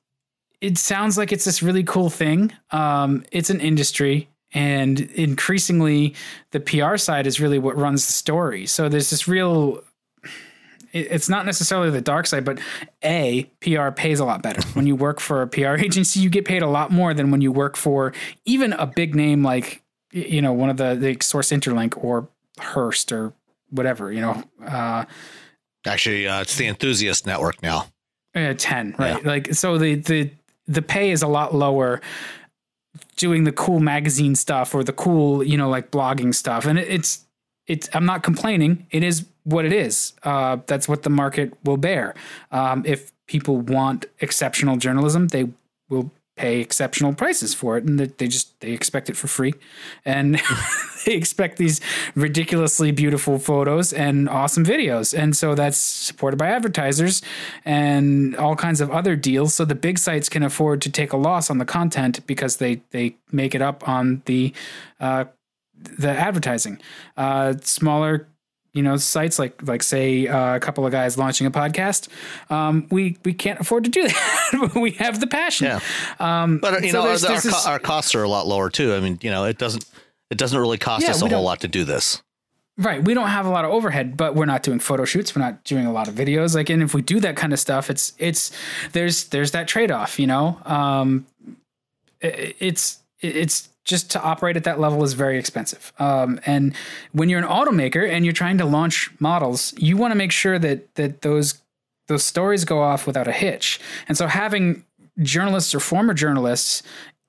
it sounds like it's this really cool thing. Um, it's an industry, and increasingly, the PR side is really what runs the story. So there's this real. It's not necessarily the dark side, but a PR pays a lot better. when you work for a PR agency, you get paid a lot more than when you work for even a big name like you know one of the the Source Interlink or Hearst or whatever, you know, uh, Actually, uh, it's the Enthusiast Network now. uh, 10, right? Like, so the, the, the pay is a lot lower doing the cool magazine stuff or the cool, you know, like blogging stuff. And it, it's, it's, I'm not complaining. It is what it is. Uh, that's what the market will bear. Um, if people want exceptional journalism, they will pay exceptional prices for it and that they just they expect it for free. And they expect these ridiculously beautiful photos and awesome videos. And so that's supported by advertisers and all kinds of other deals. So the big sites can afford to take a loss on the content because they they make it up on the uh, the advertising. Uh, smaller you know sites like like say uh, a couple of guys launching a podcast um, we we can't afford to do that we have the passion Yeah. um, But you so know, there's- our, there's our, this- co- our costs are a lot lower too. I mean, you know, it doesn't it doesn't really cost Yeah, us a whole lot to do this. Right. We don't have a lot of overhead, but we're not doing photo shoots. We're not doing a lot of videos. Like, and if we do that kind of stuff, it's, it's, there's, there's that trade off, you know? Um, i- it's, it's just to operate at that level is very expensive. Um, and when you're an automaker and you're trying to launch models, you want to make sure that, that those, those stories go off without a hitch. And so having journalists or former journalists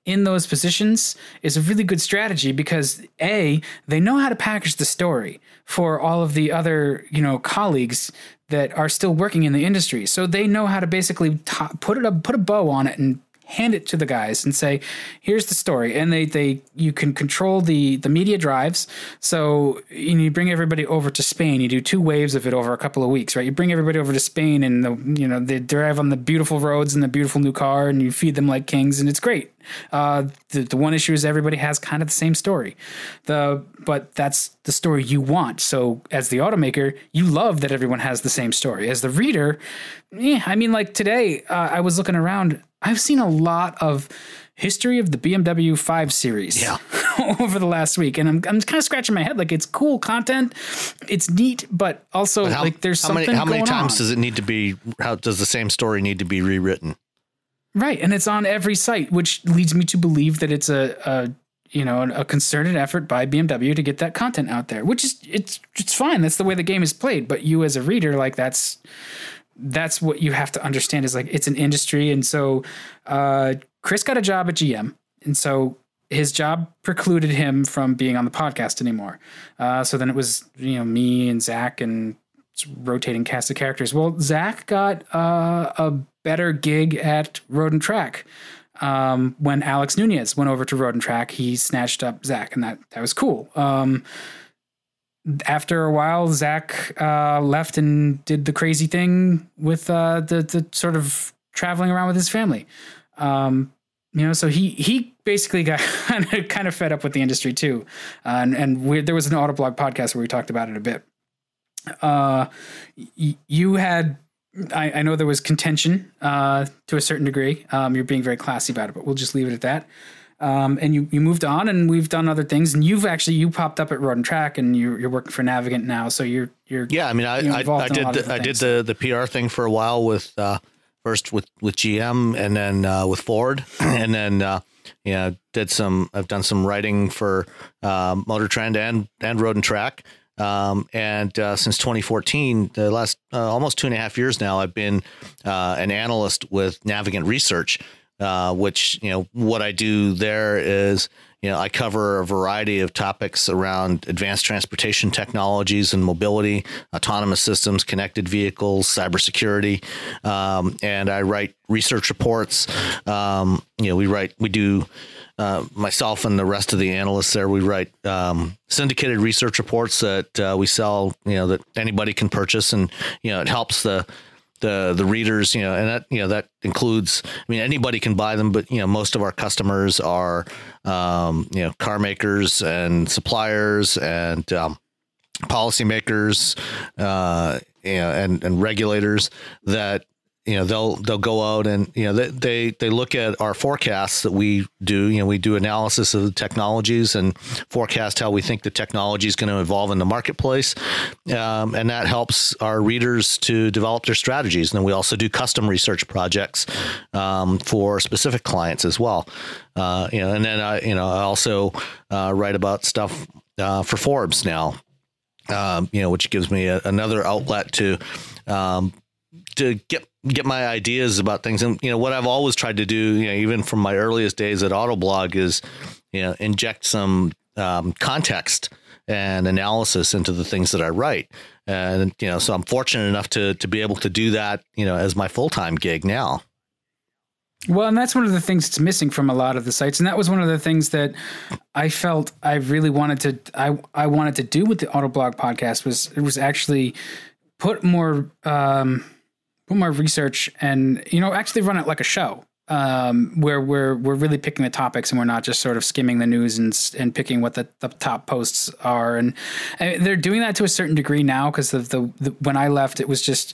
in those positions is a really good strategy because a they know how to package the story for all of the other you know colleagues that are still working in the industry so they know how to basically to put it up put a bow on it and hand it to the guys and say here's the story. And they they you can control the the media drives. So you, bring everybody over to spain. You do two waves of it over a couple of weeks right? You bring everybody over to spain and the you know they drive on the beautiful roads in the beautiful new car and you feed them like kings and it's great uh, the, the one issue is everybody has kind of the same story the but that's the story you want so as the automaker you love that everyone has the same story as the reader yeah i mean like today uh, i was looking around i've seen a lot of history of the bmw 5 series Yeah. over the last week and i'm, I'm kind of scratching my head like it's cool content it's neat but also But how, like there's how something many how many times on. does it need to be? How does the same story need to be rewritten? Right, and it's on every site, which leads me to believe that it's a, a you know a concerted effort by BMW to get that content out there, which is it's it's fine. That's the way the game is played. But you as a reader, like that's that's what you have to understand is like it's an industry, and so uh, Chris got a job at GM, and so his job precluded him from being on the podcast anymore. Uh, so then it was you know me and Zach and rotating cast of characters. Well, Zach got uh, a better gig at Road and Track. Um, when Alex Nunez went over to Road and Track, he snatched up Zach, and that that was cool. Um, after a while, Zach uh, left and did the crazy thing with uh, the the sort of traveling around with his family. Um, you know, so he he basically got kind of fed up with the industry too, uh, and and we, there was an Autoblog podcast where we talked about it a bit uh, y- you had I, I know there was contention uh, to a certain degree. Um, you're being very classy about it, but we'll just leave it at that. Um, and you, you moved on, and we've done other things. And you've actually you popped up at Road and Track, and you're, you're working for Navigant now. So you're you're Yeah, I mean, I I, I did the, I did the the PR thing for a while with uh, first with with GM and then uh, with Ford, and then uh, know did some I've done some writing for uh, Motor Trend and and Road and Track. Um, and uh, since 2014, the last uh, almost two and a half years now, I've been uh, an analyst with Navigant Research, uh, which you know what I do there is you know I cover a variety of topics around advanced transportation technologies and mobility, autonomous systems, connected vehicles, cybersecurity, um, and I write research reports. Um, you know, we write we do. Uh, myself and the rest of the analysts there, we write um, syndicated research reports that uh, we sell, you know, that anybody can purchase, and you know, it helps the the the readers, you know, and that you know that includes. I mean, anybody can buy them, but you know, most of our customers are, um, you know, car makers and suppliers and um, policymakers, uh, you know, and and regulators that you know they'll they'll go out and you know they, they they look at our forecasts that we do. You know we do analysis of the technologies and forecast how we think the technology is going to evolve in the marketplace. Um, and that helps our readers to develop their strategies. And then we also do custom research projects um, for specific clients as well. Uh, you know and then I you know I also uh, write about stuff uh, for Forbes now um, you know, which gives me a, another outlet to um, to get get my ideas about things. And you know, what I've always tried to do, you know, even from my earliest days at Autoblog, is you know, inject some um, context and analysis into the things that I write. And you know, so I'm fortunate enough to to be able to do that, you know, as my full time gig now. Well, and that's one of the things that's missing from a lot of the sites, and that was one of the things that I felt I really wanted to I I wanted to do with the Autoblog podcast was it was actually put more um, put more research and you know actually run it like a show um, where we're we're really picking the topics and we're not just sort of skimming the news and and picking what the, the top posts are. And, and they're doing that to a certain degree now because of the, the when I left it was just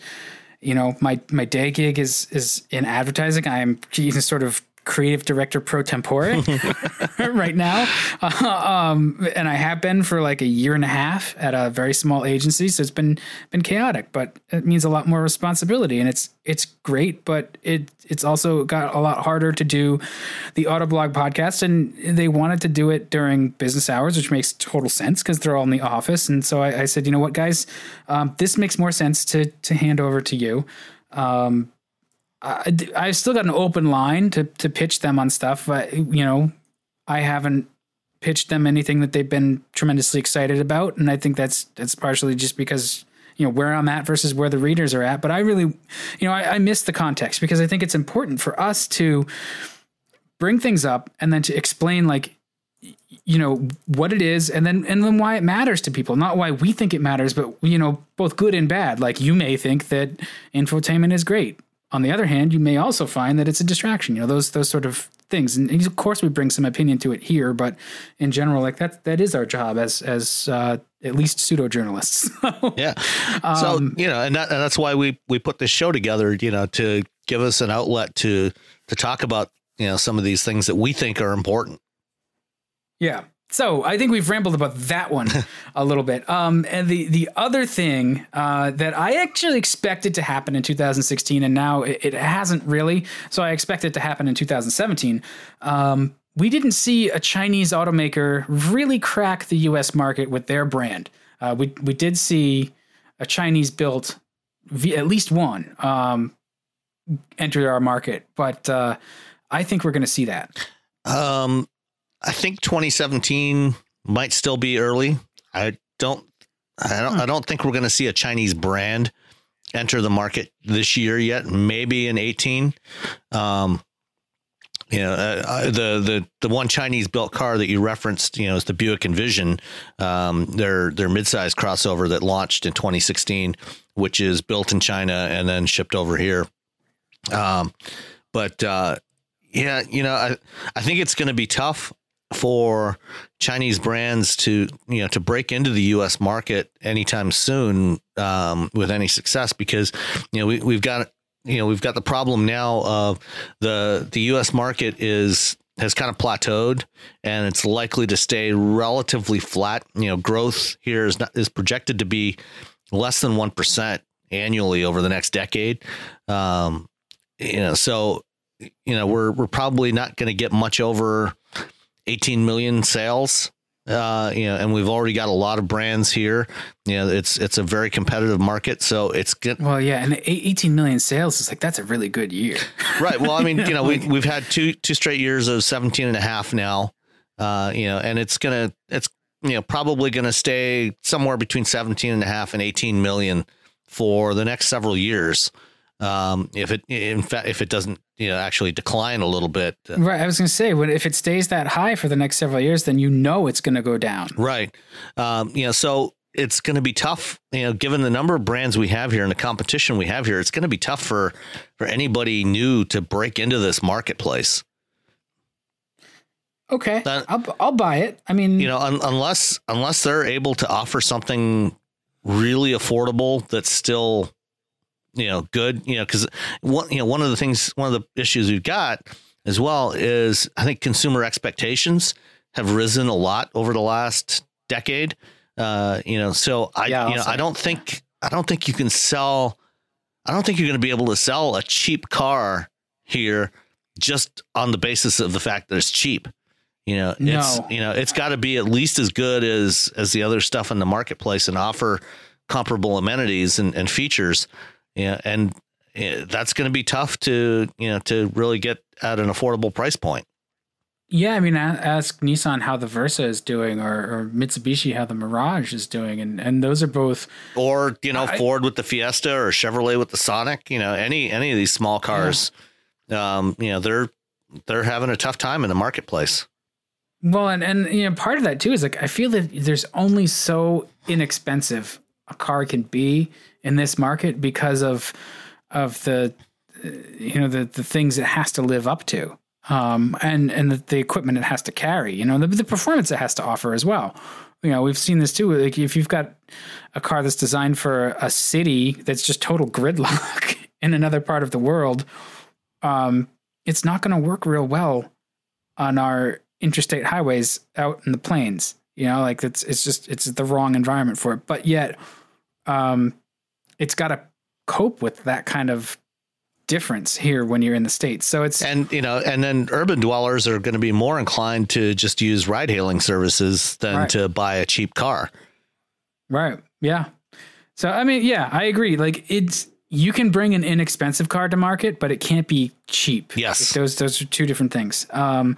you know my my day gig is is in advertising. I am sort of creative director pro tempore right now. Uh, um, and i have been for like a year and a half at a very small agency so it's been been chaotic but it means a lot more responsibility and it's it's great but it it's also got a lot harder to do the autoblog podcast and they wanted to do it during business hours which makes total sense because they're all in the office and so i, I said you know what guys? Um, this makes more sense to to hand over to you. Um, I've still got an open line to to pitch them on stuff, but you know, I haven't pitched them anything that they've been tremendously excited about, and I think that's that's partially just because you know where I'm at versus where the readers are at. But I really, you know, I, I miss the context because I think it's important for us to bring things up and then to explain like you know what it is and then and then why it matters to people not why we think it matters but you know both good and bad like you may think that infotainment is great on the other hand, you may also find that it's a distraction. You know, those those sort of things. And of course, we bring some opinion to it here, but in general, like that that is our job as as uh, at least pseudo journalists. yeah. So um, you know, and, that, and that's why we we put this show together. You know, to give us an outlet to to talk about you know some of these things that we think are important. Yeah. So I think we've rambled about that one a little bit. Um, and the the other thing uh, that I actually expected to happen in 2016, and now it, it, hasn't really. So I expect it to happen in 2017. Um, we didn't see a Chinese automaker really crack the U.S. market with their brand. Uh, we we did see a Chinese built, at least one, um, enter our market, but uh, I think we're going to see that. Um, I think 2017 might still be early. I don't I don't I don't think we're going to see a Chinese brand enter the market this year yet. Maybe in 18. Um, you know, uh, uh, the the the one Chinese built car that you referenced, you know, is the Buick Envision, um, their their midsize crossover that launched in 2016, which is built in China and then shipped over here. Um, but uh, yeah, you know, I I think it's going to be tough for Chinese brands to you know to break into the U.S. market anytime soon um, with any success because you know we, we've got you know we've got the problem now of the the U.S. market is has kind of plateaued and it's likely to stay relatively flat. You know, growth here is not is projected to be less than one percent annually over the next decade. Um, you know, so you know we're we're probably not going to get much over 18 million sales. Uh, you know, and we've already got a lot of brands here. You know, it's it's a very competitive market, so it's good. Well, yeah, and 18 million sales is like that's a really good year, right? Well, I mean, you know, we we've had two two straight years of 17 and a half now. Uh, you know, and it's gonna it's you know probably gonna stay somewhere between 17 and a half and 18 million for the next several years um, if it in fact if it doesn't you know actually decline a little bit. Uh, right. I was going to say, when if it stays that high for the next several years, then you know it's going to go down. Right. Um, you know, so it's going to be tough. You know, given the number of brands we have here and the competition we have here, it's going to be tough for for anybody new to break into this marketplace. Okay, uh, I'll I'll buy it. I mean, you know, un- unless unless they're able to offer something really affordable that's still you know good you know because one you know one of the things one of the issues we've got as well is I think consumer expectations have risen a lot over the last decade. Uh, you know, so I yeah, you know I don't think I don't think you can sell. I don't think you're going to be able to sell a cheap car here just on the basis of the fact that it's cheap. You know, No. it's you know it's got to be at least as good as as the other stuff in the marketplace and offer comparable amenities and, and features. Yeah, and uh, that's going to be tough to you know to really get at an affordable price point. Yeah, I mean, ask Nissan how the Versa is doing, or, or Mitsubishi how the Mirage is doing, and and those are both. Or you know I- Ford with the Fiesta or Chevrolet with the Sonic. You know any any of these small cars. Um, you know they're they're having a tough time in the marketplace. Well, and and you know, part of that too is like I feel that there's only so inexpensive a car can be in this market because of of the uh, you know the the things it has to live up to. Um, and and the, the equipment it has to carry, you know, the, the performance it has to offer as well. You know, we've seen this too. Like if you've got a car that's designed for a city that's just total gridlock in another part of the world, um, it's not going to work real well on our interstate highways out in the plains. You know, like it's it's just it's the wrong environment for it. But yet, um, it's got to cope with that kind of difference here when you're in the states. So it's And you know, and then urban dwellers are going to be more inclined to just use ride hailing services than Right. to buy a cheap car. Right. Yeah. So I mean, yeah, I agree. Like it's you can bring an inexpensive car to market, but it can't be cheap. Yes. Those those are two different things. Um,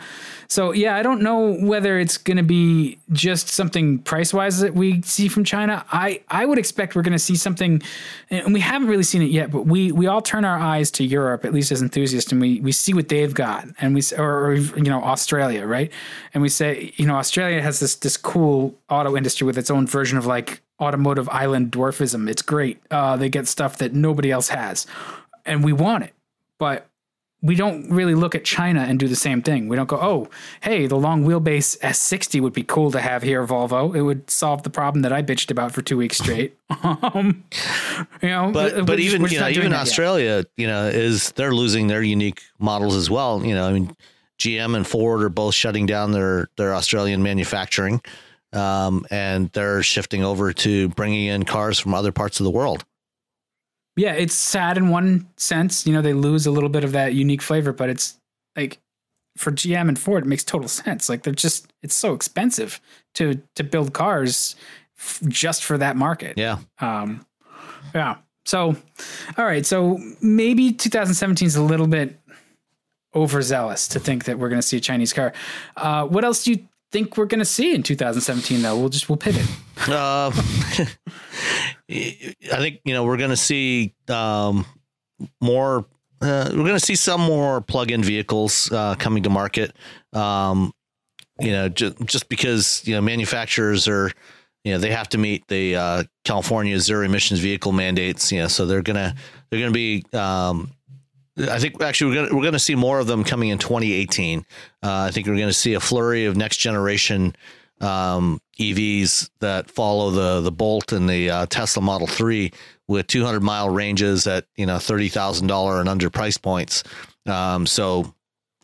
so yeah, I don't know whether it's going to be just something price wise that we see from China. I I would expect we're going to see something, and we haven't really seen it yet. But we we all turn our eyes to Europe, at least as enthusiasts, and we we see what they've got, and we or, or you know Australia, right? And we say you know Australia has this this cool auto industry with its own version of like automotive island dwarfism. It's great. Uh, they get stuff that nobody else has, and we want it, but we don't really look at China and do the same thing. We don't go, oh, hey, the long wheelbase S60 would be cool to have here, Volvo. It would solve the problem that I bitched about for two weeks straight. um, you know, But but even you know even that yet. Australia, you know, is they're losing their unique models as well. You know, I mean, GM and Ford are both shutting down their their Australian manufacturing, um, and they're shifting over to bringing in cars from other parts of the world. yeah, it's sad in one sense. You know, they lose a little bit of that unique flavor, but it's like for GM and Ford, it makes total sense. Like they're just, it's so expensive to to build cars f- just for that market. Yeah, Um, yeah. So, all right. So maybe 2017 is a little bit overzealous to think that we're going to see a Chinese car. Uh, what else do you think we're going to see in 2017? Though we'll just we'll pivot. Uh, I think you know we're going to see um, more. Uh, we're going to see some more plug-in vehicles uh, coming to market. Um, you know, just just because you know manufacturers are, you know, they have to meet the uh, California zero emissions vehicle mandates. You know, so they're gonna they're gonna be. Um, I think actually we're gonna we're gonna see more of them coming in 2018. Uh, I think we're gonna see a flurry of next generation um, EVs that follow the the Bolt and the uh, Tesla Model Three with 200 mile ranges at you know thirty thousand dollar and under price points. Um, so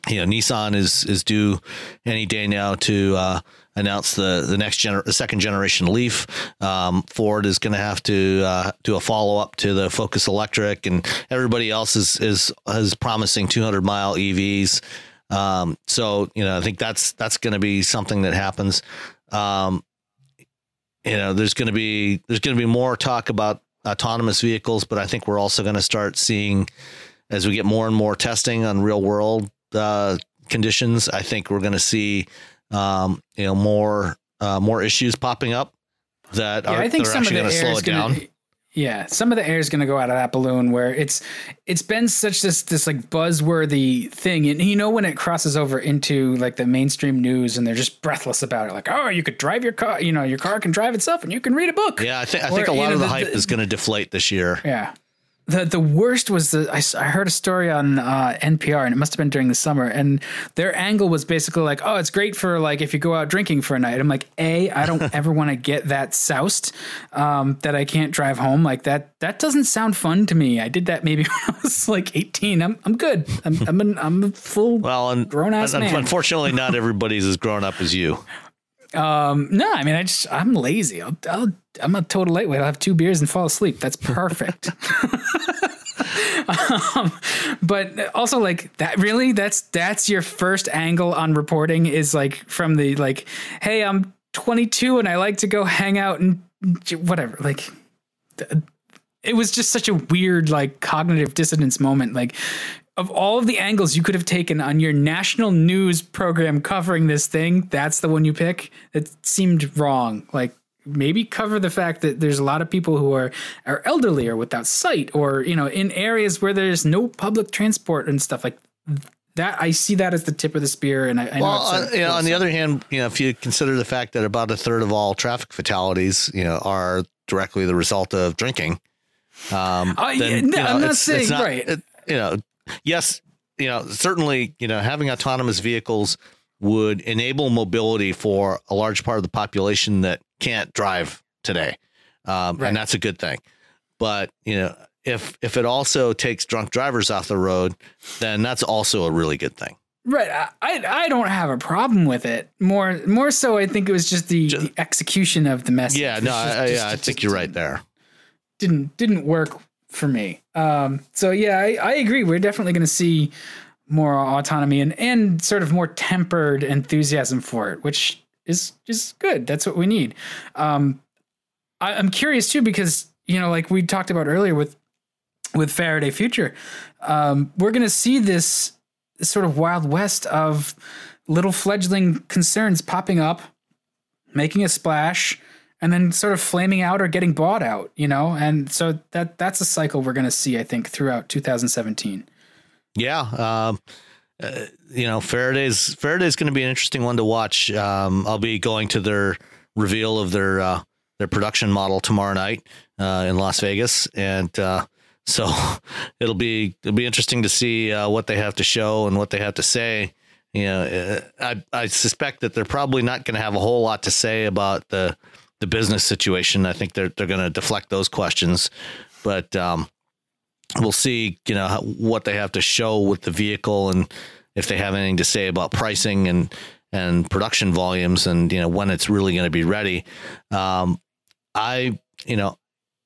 you know Nissan is is due any day now to uh, announce the the next gener- the second generation Leaf. Um, Ford is going to have to uh, do a follow up to the Focus Electric, and everybody else is is is promising 200 mile EVs. Um, so you know I think that's that's going to be something that happens. Um, you know, there's going to be there's going to be more talk about autonomous vehicles, but I think we're also going to start seeing as we get more and more testing on real world uh, conditions. I think we're going to see um, you know more uh, more issues popping up that Yeah, are I think some of actually the going to air slow is it gonna, down. Yeah, some of the air is going to go out of that balloon where it's it's been such this this like buzzworthy thing, and you know when it crosses over into like the mainstream news, and they're just breathless about it, like oh, you could drive your car, you know, your car can drive itself, and you can read a book. Yeah, I think I Or, think a you lot know, of the, the- hype the- is going to deflate this year. Yeah. The the worst was the I, I heard a story on uh, NPR and it must have been during the summer and their angle was basically like oh it's great for like if you go out drinking for a night I'm like a I don't ever want to get that soused um, that I can't drive home like that that doesn't sound fun to me I did that maybe when I was like 18 I'm I'm good I'm I'm, an, I'm a full Well, and Grown-ass man. unfortunately, not everybody's as grown up as you. Um, no, I mean, I just, I'm lazy. I'll, I'll, I'm a total lightweight. I'll have two beers and fall asleep. That's perfect. um, but also like that really that's that's your first angle on reporting is like from the like hey i'm 22 and i like to go hang out and whatever like it was just such a weird like cognitive dissonance moment like of all of the angles you could have taken on your national news program covering this thing that's the one you pick it seemed wrong like maybe cover the fact that there's a lot of people who are are elderly or without sight or you know in areas where there's no public transport and stuff like that I see that as the tip of the spear, and I, I well, know. Uh, you know, on the other hand, you know, if you consider the fact that about a third of all traffic fatalities, you know, are directly the result of drinking, um, uh, then, yeah, you know, I'm not saying not, right. It, you know, yes, you know, certainly, you know, having autonomous vehicles would enable mobility for a large part of the population that can't drive today. Um, right. And that's a good thing. But, you know, if if it also takes drunk drivers off the road, then that's also a really good thing. Right. I I don't have a problem with it. More more so, I think it was just the, just, the execution of the message. Yeah. No. Just, I, just, yeah. I think you're right there. Didn't didn't work for me. Um. So yeah, I, I agree. We're definitely going to see more autonomy and and sort of more tempered enthusiasm for it, which is is good. That's what we need. Um, I, I'm curious too because you know, like we talked about earlier with with Faraday Future, um, we're going to see this, this sort of wild west of little fledgling concerns popping up, making a splash, and then sort of flaming out or getting bought out. You know, and so that that's a cycle we're going to see, I think, throughout 2017. Yeah. Um, uh, you know, Faraday's Faraday's going to be an interesting one to watch. Um, I'll be going to their reveal of their uh, their production model tomorrow night uh, in Las Vegas, and uh, so it'll be it'll be interesting to see uh, what they have to show and what they have to say. You know, uh, I I suspect that they're probably not going to have a whole lot to say about the the business situation. I think they're they're going to deflect those questions, but um, we'll see, you know, what they have to show with the vehicle and if they have anything to say about pricing and and production volumes and you know when it's really going to be ready. Um, I you know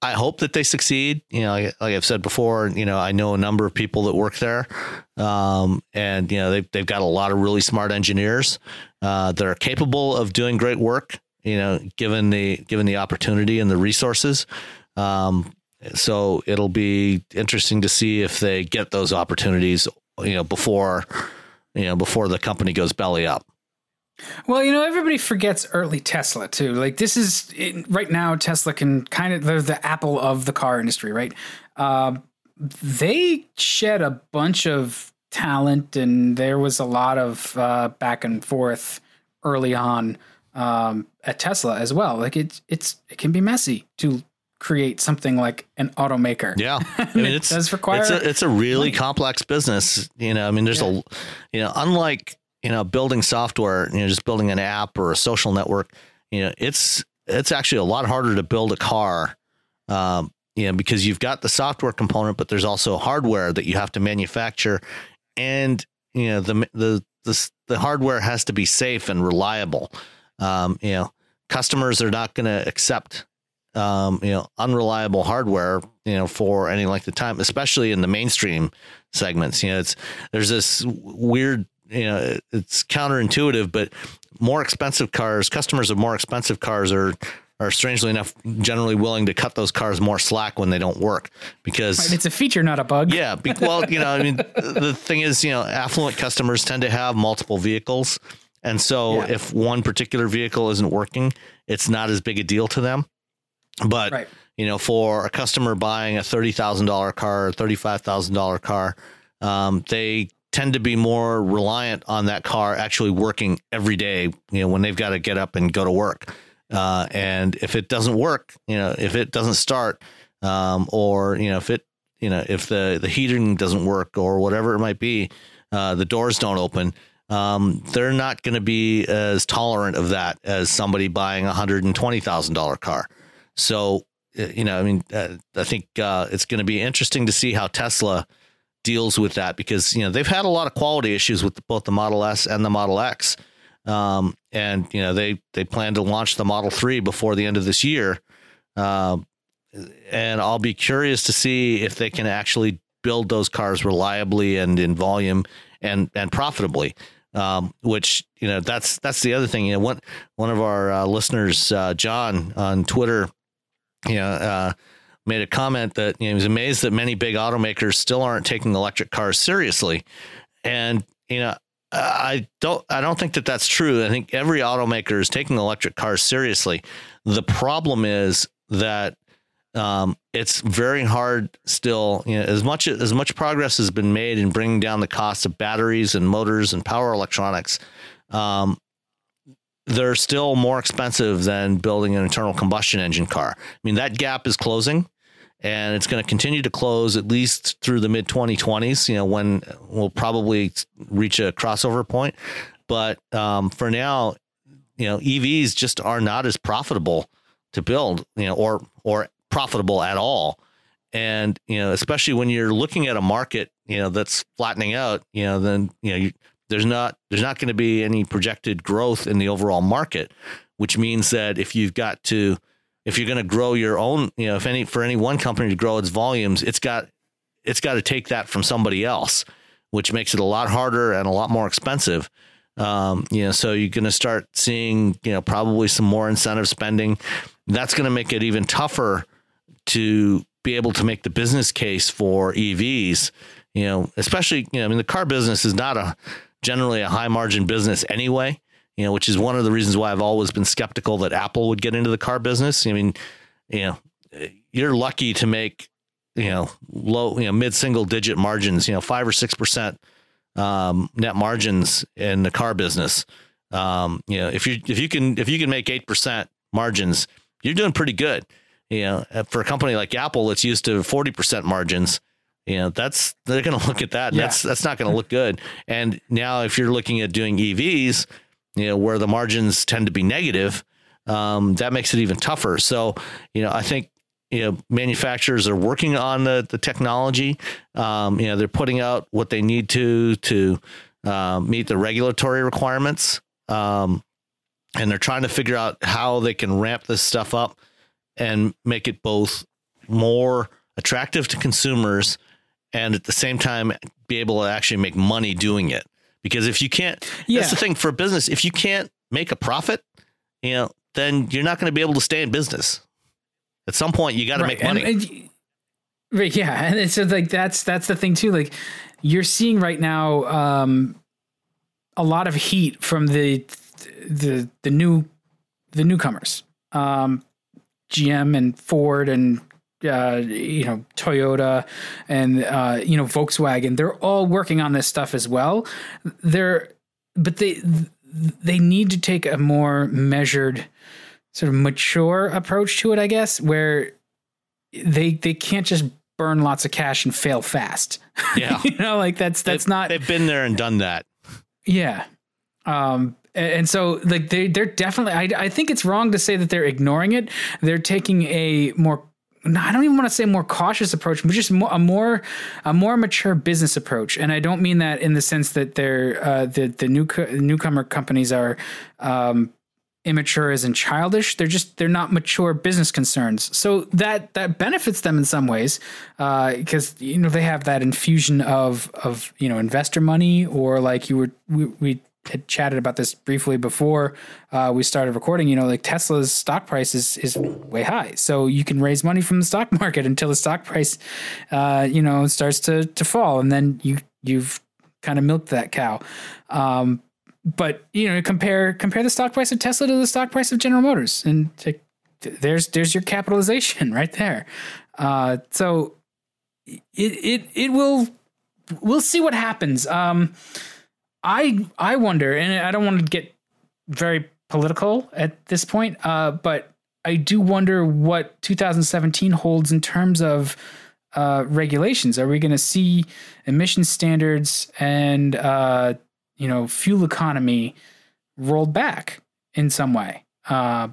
I hope that they succeed. You know, like, like, I've said before, you know, I know a number of people that work there, um, and you know they've they've got a lot of really smart engineers uh, that are capable of doing great work. You know, given the given the opportunity and the resources. Um, so it'll be interesting to see if they get those opportunities, you know, before, you know, before the company goes belly up. Well, you know, everybody forgets early Tesla too. Like this is right now, Tesla can kind of they're the Apple of the car industry, right? Uh, they shed a bunch of talent, and there was a lot of uh, back and forth early on um, at Tesla as well. Like it's it's it can be messy to create something like an automaker. Yeah, I mean, it does require. It's a, it's a really money. complex business. You know, I mean, there's yeah. a, you know, unlike you know building software, you know, just building an app or a social network. You know, it's it's actually a lot harder to build a car. Um, you know, because you've got the software component, but there's also hardware that you have to manufacture, and you know the the the, the hardware has to be safe and reliable. Um, you know, customers are not going to accept um, you know, unreliable hardware, you know, for any length of time, especially in the mainstream segments. You know, it's there's this weird, you know, it's counterintuitive, but more expensive cars, customers of more expensive cars are are strangely enough generally willing to cut those cars more slack when they don't work because right, it's a feature, not a bug. Yeah. Be, well, you know, I mean, the thing is, you know, affluent customers tend to have multiple vehicles. And so yeah. if one particular vehicle isn't working, it's not as big a deal to them. But right. you know, for a customer buying a thirty thousand dollar car, thirty five thousand dollar car, um, they tend to be more reliant on that car actually working every day. You know, when they've got to get up and go to work, uh, and if it doesn't work, you know, if it doesn't start, um, or you know, if it, you know, if the the heating doesn't work or whatever it might be, uh, the doors don't open. Um, they're not going to be as tolerant of that as somebody buying a hundred and twenty thousand dollar car. So, uh, you know, I mean, uh, I think uh, it's going to be interesting to see how Tesla deals with that because you know they've had a lot of quality issues with both the Model S and the Model X, um, and you know they they plan to launch the Model Three before the end of this year, uh, and I'll be curious to see if they can actually build those cars reliably and in volume and and profitably. Um, which you know that's that's the other thing. You know, one one of our uh, listeners, uh, John on Twitter, you know, uh, made a comment that you know, he was amazed that many big automakers still aren't taking electric cars seriously, and you know. I don't. I don't think that that's true. I think every automaker is taking electric cars seriously. The problem is that um, it's very hard still. You know, as much as much progress has been made in bringing down the cost of batteries and motors and power electronics, um, they're still more expensive than building an internal combustion engine car. I mean, that gap is closing, and it's going to continue to close at least through the mid 2020s. You know, when we'll probably reach a crossover point. But um, for now, you know, EVs just are not as profitable to build. You know, or or profitable at all. And, you know, especially when you're looking at a market, you know, that's flattening out, you know, then, you know, you, there's not, there's not going to be any projected growth in the overall market, which means that if you've got to, if you're going to grow your own, you know, if any, for any one company to grow its volumes, it's got, it's got to take that from somebody else, which makes it a lot harder and a lot more expensive. Um, you know, so you're going to start seeing, you know, probably some more incentive spending. That's going to make it even tougher to be able to make the business case for EVs, you know, especially, you know, I mean, the car business is not a generally a high margin business anyway, you know, which is one of the reasons why I've always been skeptical that Apple would get into the car business. I mean, you know, you're lucky to make, you know, low, you know, mid single digit margins, you know, five or 6%, um, net margins in the car business. Um, you know, if you, if you can, if you can make 8% margins, you're doing pretty good you know, uh, for a company like Apple, it's used to 40% margins. You know, that's they're going to look at that. Yeah. That's that's not going to look good. And now, if you're looking at doing EVs, you know, where the margins tend to be negative, um, that makes it even tougher. So, you know, I think you know manufacturers are working on the the technology. Um, you know, they're putting out what they need to to uh, meet the regulatory requirements, um, and they're trying to figure out how they can ramp this stuff up and make it both more attractive to consumers and at the same time be able to actually make money doing it. Because if you can't, yeah. that's the thing for a business. If you can't make a profit, you know, then you're not going to be able to stay in business. At some point, you got to right. make money. And, and, right? Yeah, and it's like that's that's the thing too. Like you're seeing right now, um, a lot of heat from the the the new the newcomers. Um, GM and Ford and uh, you know Toyota and uh, you know Volkswagen. They're all working on this stuff as well. They're but they they need to take a more measured, sort of mature approach to it. I guess where they they can't just burn lots of cash and fail fast. Yeah, you know, like that's that's they've, not. They've been there and done that. Yeah. Um, and so like they they're definitely I, I think it's wrong to say that they're ignoring it they're taking a more I don't even want to say more cautious approach, but just a more a more mature business approach. And I don't mean that in the sense that they're uh, the the new newcomer companies are um, immature as in childish. They're just they're not mature business concerns. So that that benefits them in some ways because uh, you know they have that infusion of of you know investor money or like you were we, we had chatted about this briefly before uh, we started recording. You know, like Tesla's stock price is is way high, so you can raise money from the stock market until the stock price, uh, you know, starts to to fall, and then you you've kind of milked that cow. Um, but you know, compare compare the stock price of Tesla to the stock price of General Motors, and to, there's there's your capitalization right there. Uh, so it it it will we'll see what happens. Um, I I wonder, and I don't want to get very political at this point, uh, but I do wonder what 2017 holds in terms of uh, regulations. Are we going to see emission standards and uh, you know fuel economy rolled back in some way? Uh,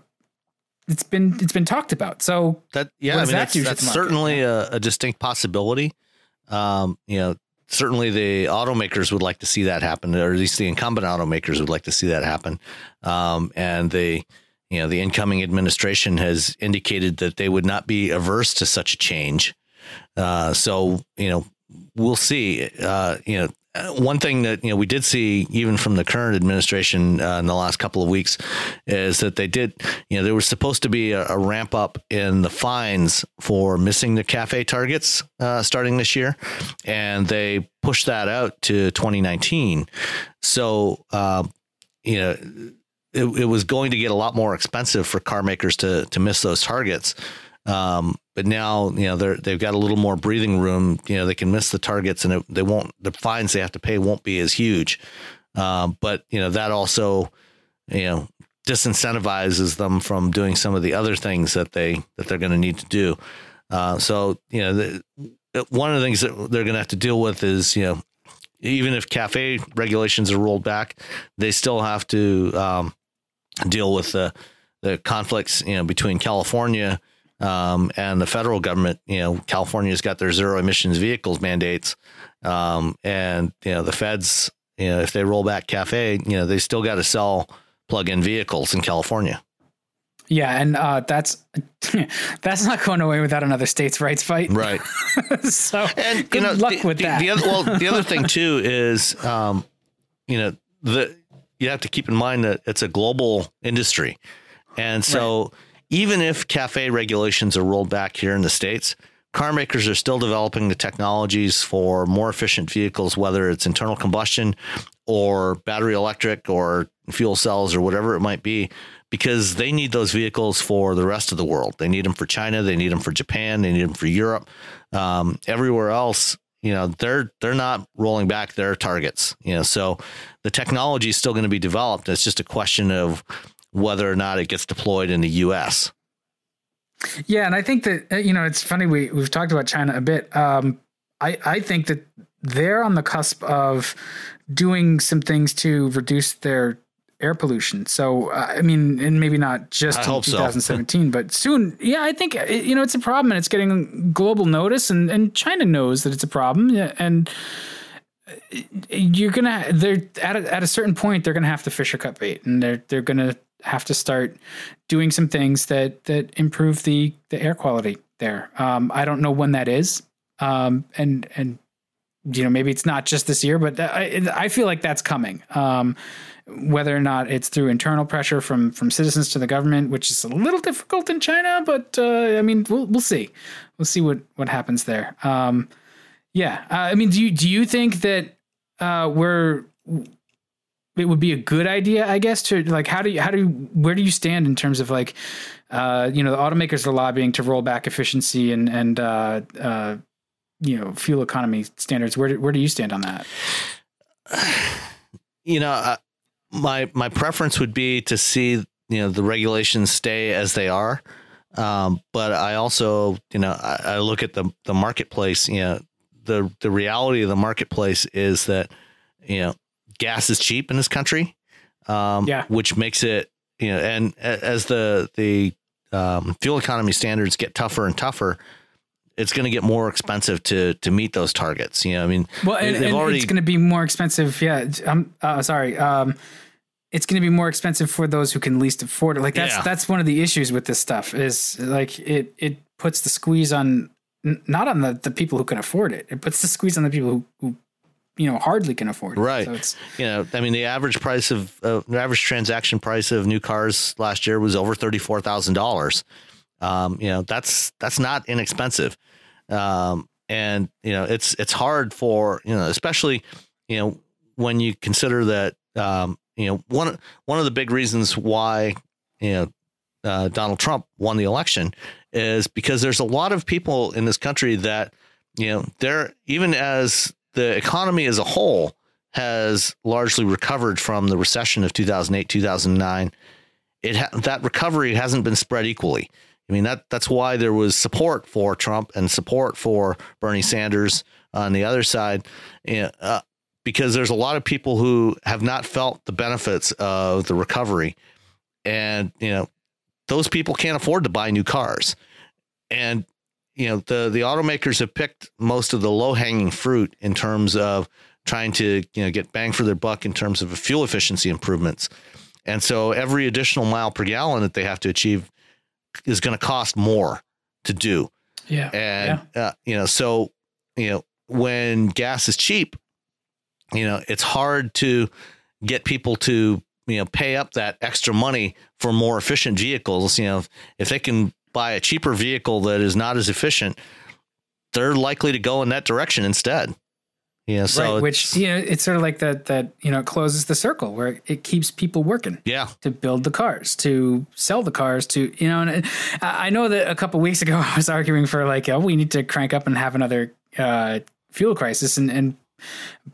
it's been it's been talked about. So that yeah, I mean that that's, that's certainly a, a, distinct possibility. Um, you know, certainly the automakers would like to see that happen, or at least the incumbent automakers would like to see that happen. Um, and the you know the incoming administration has indicated that they would not be averse to such a change. Uh, so you know we'll see. Uh, you know, one thing that you know we did see even from the current administration uh, in the last couple of weeks is that they did you know there was supposed to be a, a ramp up in the fines for missing the cafe targets uh, starting this year. And they pushed that out to 2019 so uh, you know it, it was going to get a lot more expensive for car makers to to miss those targets um, but now, you know, they're, they've got a little more breathing room. You know, they can miss the targets and it, they won't, the fines they have to pay won't be as huge. Um, but, you know, that also, you know, disincentivizes them from doing some of the other things that they, that they're going to need to do. Uh, so, you know, the, one of the things that they're going to have to deal with is, you know, even if cafe regulations are rolled back, they still have to um, deal with the, the conflicts, you know, between California, um, and the federal government, you know, California's got their zero emissions vehicles mandates. Um, and, you know, the feds, you know, if they roll back cafe, you know, they still got to sell plug in vehicles in California. Yeah, and uh, that's that's not going away without another states' rights fight, right? so, and good you know, luck the, with the, that. The other, well, the other thing too is, um, you know, the you have to keep in mind that it's a global industry, and so right even if cafe regulations are rolled back here in the States, car makers are still developing the technologies for more efficient vehicles, whether it's internal combustion or battery electric or fuel cells or whatever it might be, because they need those vehicles for the rest of the world. They need them for China, they need them for Japan, they need them for Europe. Um, everywhere else, you know, they're they're not rolling back their targets. You know, so the technology is still going to be developed. It's just a question of whether or not it gets deployed in the U.S. Yeah, and I think that uh, you know it's funny we we've talked about China a bit. Um, I I think that they're on the cusp of doing some things to reduce their air pollution. So uh, I mean, and maybe not just in 2017, so. but soon. Yeah, I think uh, you know it's a problem, and it's getting global notice, and and China knows that it's a problem, and you're gonna they're at a, at a certain point they're gonna have to fish or cut bait, and they're they're gonna have to start doing some things that that improve the the air quality there. Um, I don't know when that is, um, and and you know maybe it's not just this year, but I I feel like that's coming. Um, whether or not it's through internal pressure from from citizens to the government, which is a little difficult in China, but uh, I mean we'll we'll see, we'll see what what happens there. Um, yeah, uh, I mean, do you do you think that uh, we're it would be a good idea, I guess, to like how do you how do you where do you stand in terms of like uh, you know the automakers are lobbying to roll back efficiency and and uh, uh, you know fuel economy standards. Where do, where do you stand on that? You know, uh, my my preference would be to see you know the regulations stay as they are, um, but I also you know I, I look at the the marketplace. You know, the the reality of the marketplace is that you know gas is cheap in this country. Um, yeah. which makes it, you know, and as the, the, um, fuel economy standards get tougher and tougher, it's going to get more expensive to to meet those targets. You know, I mean, well, and, and already... it's going to be more expensive. Yeah, I'm uh, sorry. Um, it's going to be more expensive for those who can least afford it. Like that's yeah. that's one of the issues with this stuff is like it it puts the squeeze on not on the, the people who can afford it. It puts the squeeze on the people who, who you know hardly can afford. It. Right. So it's you know I mean the average price of uh, the average transaction price of new cars last year was over thirty four thousand um, dollars. You know that's that's not inexpensive, um, and you know it's it's hard for you know especially you know when you consider that um, you know one one of the big reasons why you know uh, Donald Trump won the election is because there's a lot of people in this country that you know they're even as the economy as a whole has largely recovered from the recession of 2008 2009 it ha- that recovery hasn't been spread equally. I mean that that's why there was support for trump and support for bernie sanders on the other side. Uh, because there's a lot of people who have not felt the benefits of the recovery. And you know those people can't afford to buy new cars. And you know the the automakers have picked most of the low hanging fruit in terms of trying to you know get bang for their buck in terms of fuel efficiency improvements and so every additional mile per gallon that they have to achieve is going to cost more to do yeah and yeah. Uh, you know so you know when gas is cheap, you know, it's hard to get people to you know pay up that extra money for more efficient vehicles. You know, if they can buy a cheaper vehicle that is not as efficient, they're likely to go in that direction instead. Yeah, so right, which you know, it's sort of like that that you know closes the circle where it keeps people working. Yeah, to build the cars, to sell the cars, to you know. And I know that a couple weeks ago I was arguing for like, oh, we need to crank up and have another uh, fuel crisis, and and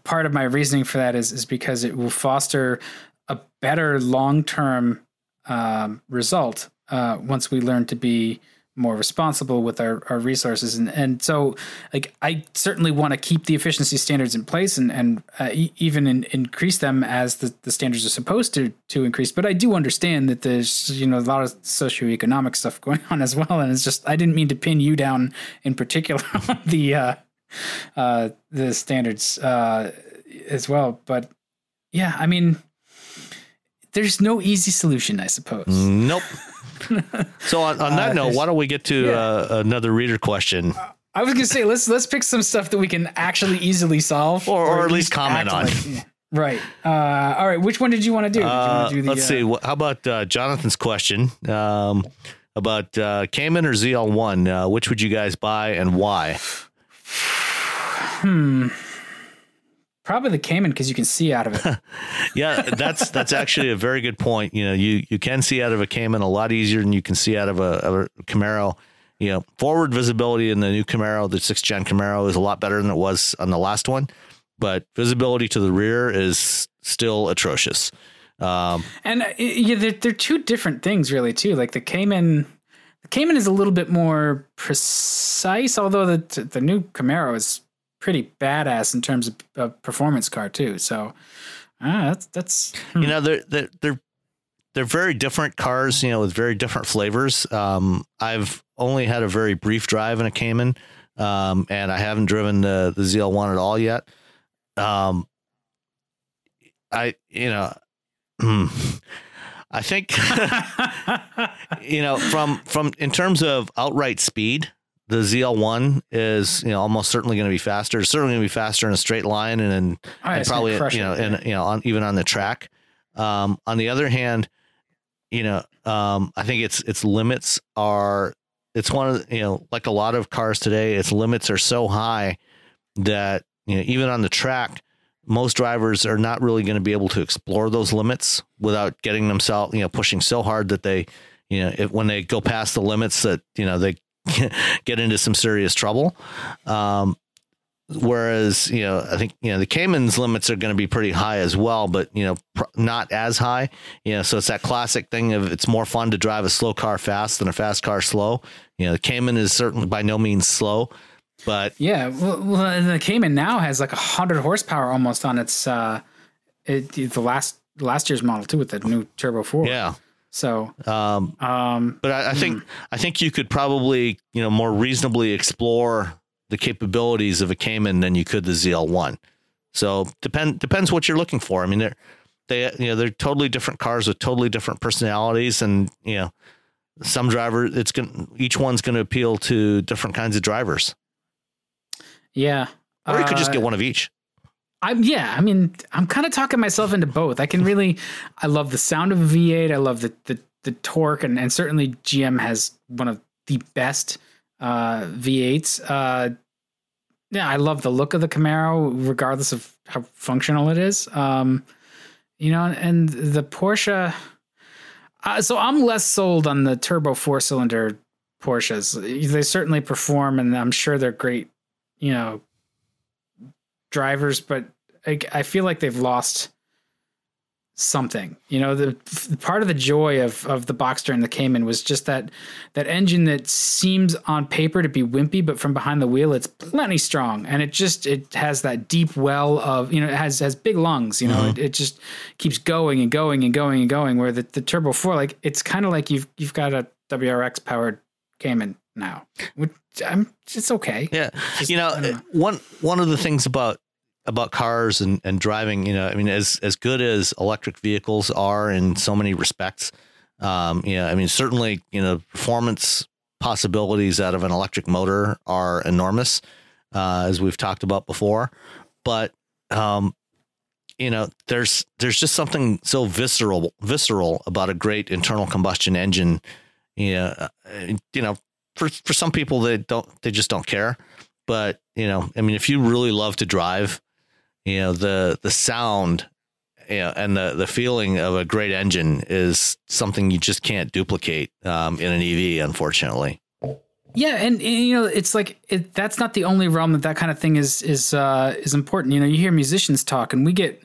part of my reasoning for that is is because it will foster a better long term um, result uh, once we learn to be more responsible with our, our resources. And and so like I certainly want to keep the efficiency standards in place and and uh, e- even in, increase them as the, the standards are supposed to to increase. But I do understand that there's you know a lot of socioeconomic stuff going on as well. And it's just I didn't mean to pin you down in particular on the uh, uh, the standards uh, as well. But yeah I mean there's no easy solution I suppose. Nope so on, on that uh, note, why don't we get to yeah. uh, another reader question? I was gonna say let's let's pick some stuff that we can actually easily solve, or, or, or at least comment on. Like, yeah. Right. Uh, all right. Which one did you want to do? Uh, do the, let's see. Uh, how about uh, Jonathan's question um, about Cayman or ZL1? which would you guys buy and why? Hmm. Probably the Cayman because you can see out of it. yeah, that's that's actually a very good point. You know, you you can see out of a Cayman a lot easier than you can see out of a, a Camaro. You know, forward visibility in the new Camaro, the sixth gen Camaro, is a lot better than it was on the last one, but visibility to the rear is still atrocious. Um, and uh, yeah, they're, they're two different things, really, too. Like the Cayman, the Cayman is a little bit more precise, although the the new Camaro is pretty badass in terms of a performance car too. So uh, that's that's hmm. you know they're they're they're they're very different cars, you know, with very different flavors. Um, I've only had a very brief drive in a Cayman, um, and I haven't driven the the ZL1 at all yet. Um, I you know. Hmm, I think you know from from in terms of outright speed, the ZL1 is you know almost certainly going to be faster. It's certainly going to be faster in a straight line and, and, oh, and probably you know and you know on, even on the track. Um, on the other hand, you know um, I think its its limits are it's one of you know like a lot of cars today. Its limits are so high that you know even on the track, most drivers are not really going to be able to explore those limits without getting themselves you know pushing so hard that they you know if, when they go past the limits that you know they get into some serious trouble. Um, whereas you know i think you know the cayman's limits are going to be pretty high as well but you know pr- not as high. You know so it's that classic thing of it's more fun to drive a slow car fast than a fast car slow. You know the cayman is certainly by no means slow but yeah well, well the cayman now has like a hundred horsepower almost on its uh it, the last last year's model too with the new turbo 4 yeah so, um, um, but I, I think mm. I think you could probably you know more reasonably explore the capabilities of a Cayman than you could the ZL1. So depend depends what you're looking for. I mean, they're they you know they're totally different cars with totally different personalities, and you know some driver it's going each one's going to appeal to different kinds of drivers. Yeah, or you could just get uh, one of each. I'm yeah, I mean, I'm kind of talking myself into both. I can really I love the sound of a V8. I love the the, the torque and, and certainly GM has one of the best uh, V8s. Uh, yeah, I love the look of the Camaro regardless of how functional it is. Um, you know, and the Porsche uh, so I'm less sold on the turbo four cylinder Porsches. They certainly perform and I'm sure they're great, you know, drivers, but I, I feel like they've lost something. You know, the, the, part of the joy of of the Boxster and the Cayman was just that that engine that seems on paper to be wimpy, but from behind the wheel it's plenty strong, and it just it has that deep well of you know it has has big lungs. You know, mm-hmm. it, it just keeps going and going and going and going. Where the, the Turbo Four, like it's kind of like you've you've got a WRX powered Cayman now, which I'm it's okay. Yeah, just, you know, know, one one of the things about about cars and, and driving, you know, I mean, as as good as electric vehicles are in so many respects, um, you know, I mean, certainly, you know, performance possibilities out of an electric motor are enormous. uh, as we've talked about before. But um, you know, there's there's just something so visceral visceral about a great internal combustion engine. You know, uh, you know, for for some people they don't they just don't care. But you know, I mean, if you really love to drive, you know the the sound you know, and the the feeling of a great engine is something you just can't duplicate um, in an EV, unfortunately. Yeah, and, and you know, it's like it, that's not the only realm that that kind of thing is is uh, is important. You know, you hear musicians talk, and we get,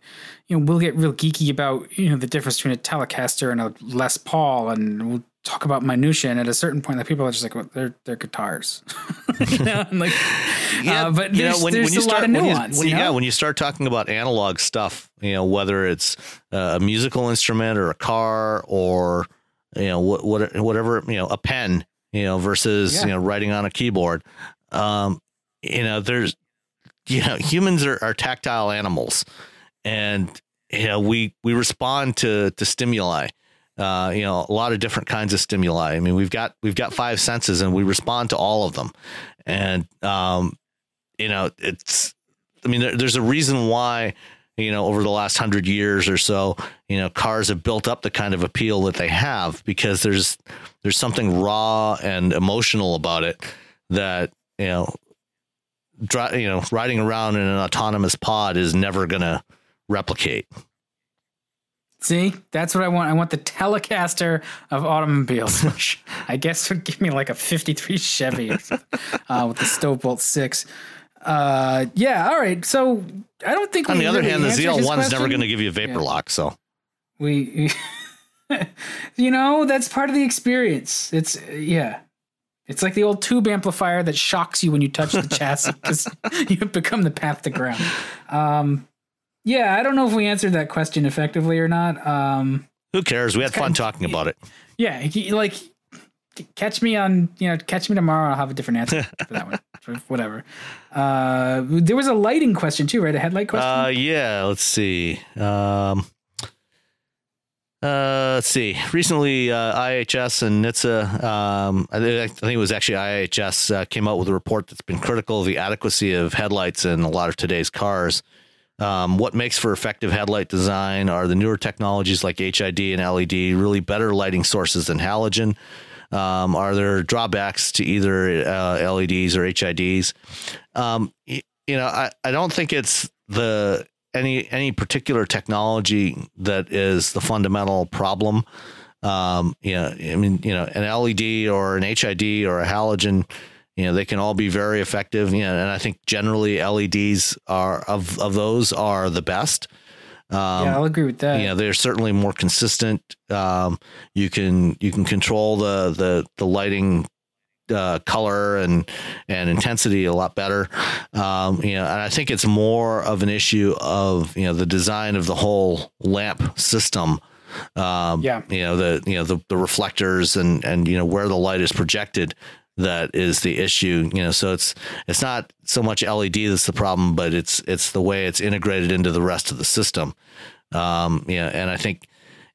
you know, we'll get real geeky about you know the difference between a Telecaster and a Les Paul, and we'll talk about minutia. And at a certain point, like people are just like, well, they're they're guitars, you know? and like, yeah, uh, but you there's, know, when, there's when you a start, lot of nuance. When you, when you know? yeah, when you start talking about analog stuff, you know, whether it's uh, a musical instrument or a car or you know what, what whatever you know a pen, you know, versus Yeah. you know writing on a keyboard, um, you know, there's you know humans are, are tactile animals, and you know we we respond to to stimuli. Uh, you know, a lot of different kinds of stimuli. I mean, we've got we've got five senses, and we respond to all of them. And um, you know, it's. I mean, there, there's a reason why you know over the last hundred years or so, you know, cars have built up the kind of appeal that they have because there's there's something raw and emotional about it that you know, dri- you know, riding around in an autonomous pod is never gonna replicate. See, that's what I want. I want the Telecaster of automobiles, which I guess would give me like a '53 Chevy uh, with the Stovebolt Six. Uh, yeah, all right. So I don't think. On the other really hand, the ZL1 is never going to give you a vapor Yeah. lock. So We, you know, that's part of the experience. It's yeah. It's like the old tube amplifier that shocks you when you touch the chassis because you have become the path to ground. Um, yeah, I don't know if we answered that question effectively or not. Um, who cares? We had fun talking about it. yeah, he- like catch me on you know catch me tomorrow. I'll have a different answer for that one. Whatever. Uh, there was a lighting question too, right? A headlight question. Uh, yeah, let's see. Um, uh, let's see. Recently, uh, IHS and NHTSA, um, I, thi- I think it was actually IHS, uh, came out with a report that's been critical of the adequacy of headlights in a lot of today's cars. Um, what makes for effective headlight design are the newer technologies like HID and LED, really better lighting sources than halogen. Um, are there drawbacks to either uh, LEDs or HIDs? Um, you know, I, I don't think it's the any any particular technology that is the fundamental problem. Um, you know, I mean, you know, an LED or an HID or a halogen, you know, they can all be very effective. You know, and I think generally LEDs are of of those are the best. Um, yeah, I'll agree with that. you know they're certainly more consistent um you can you can control the the the lighting uh color and and intensity a lot better um you know and i think it's more of an issue of you know the design of the whole lamp system um Yeah. you know the you know the, the reflectors and and you know where the light is projected that is the issue you know so it's it's not so much led that's the problem but it's it's the way it's integrated into the rest of the system. Um you know and i think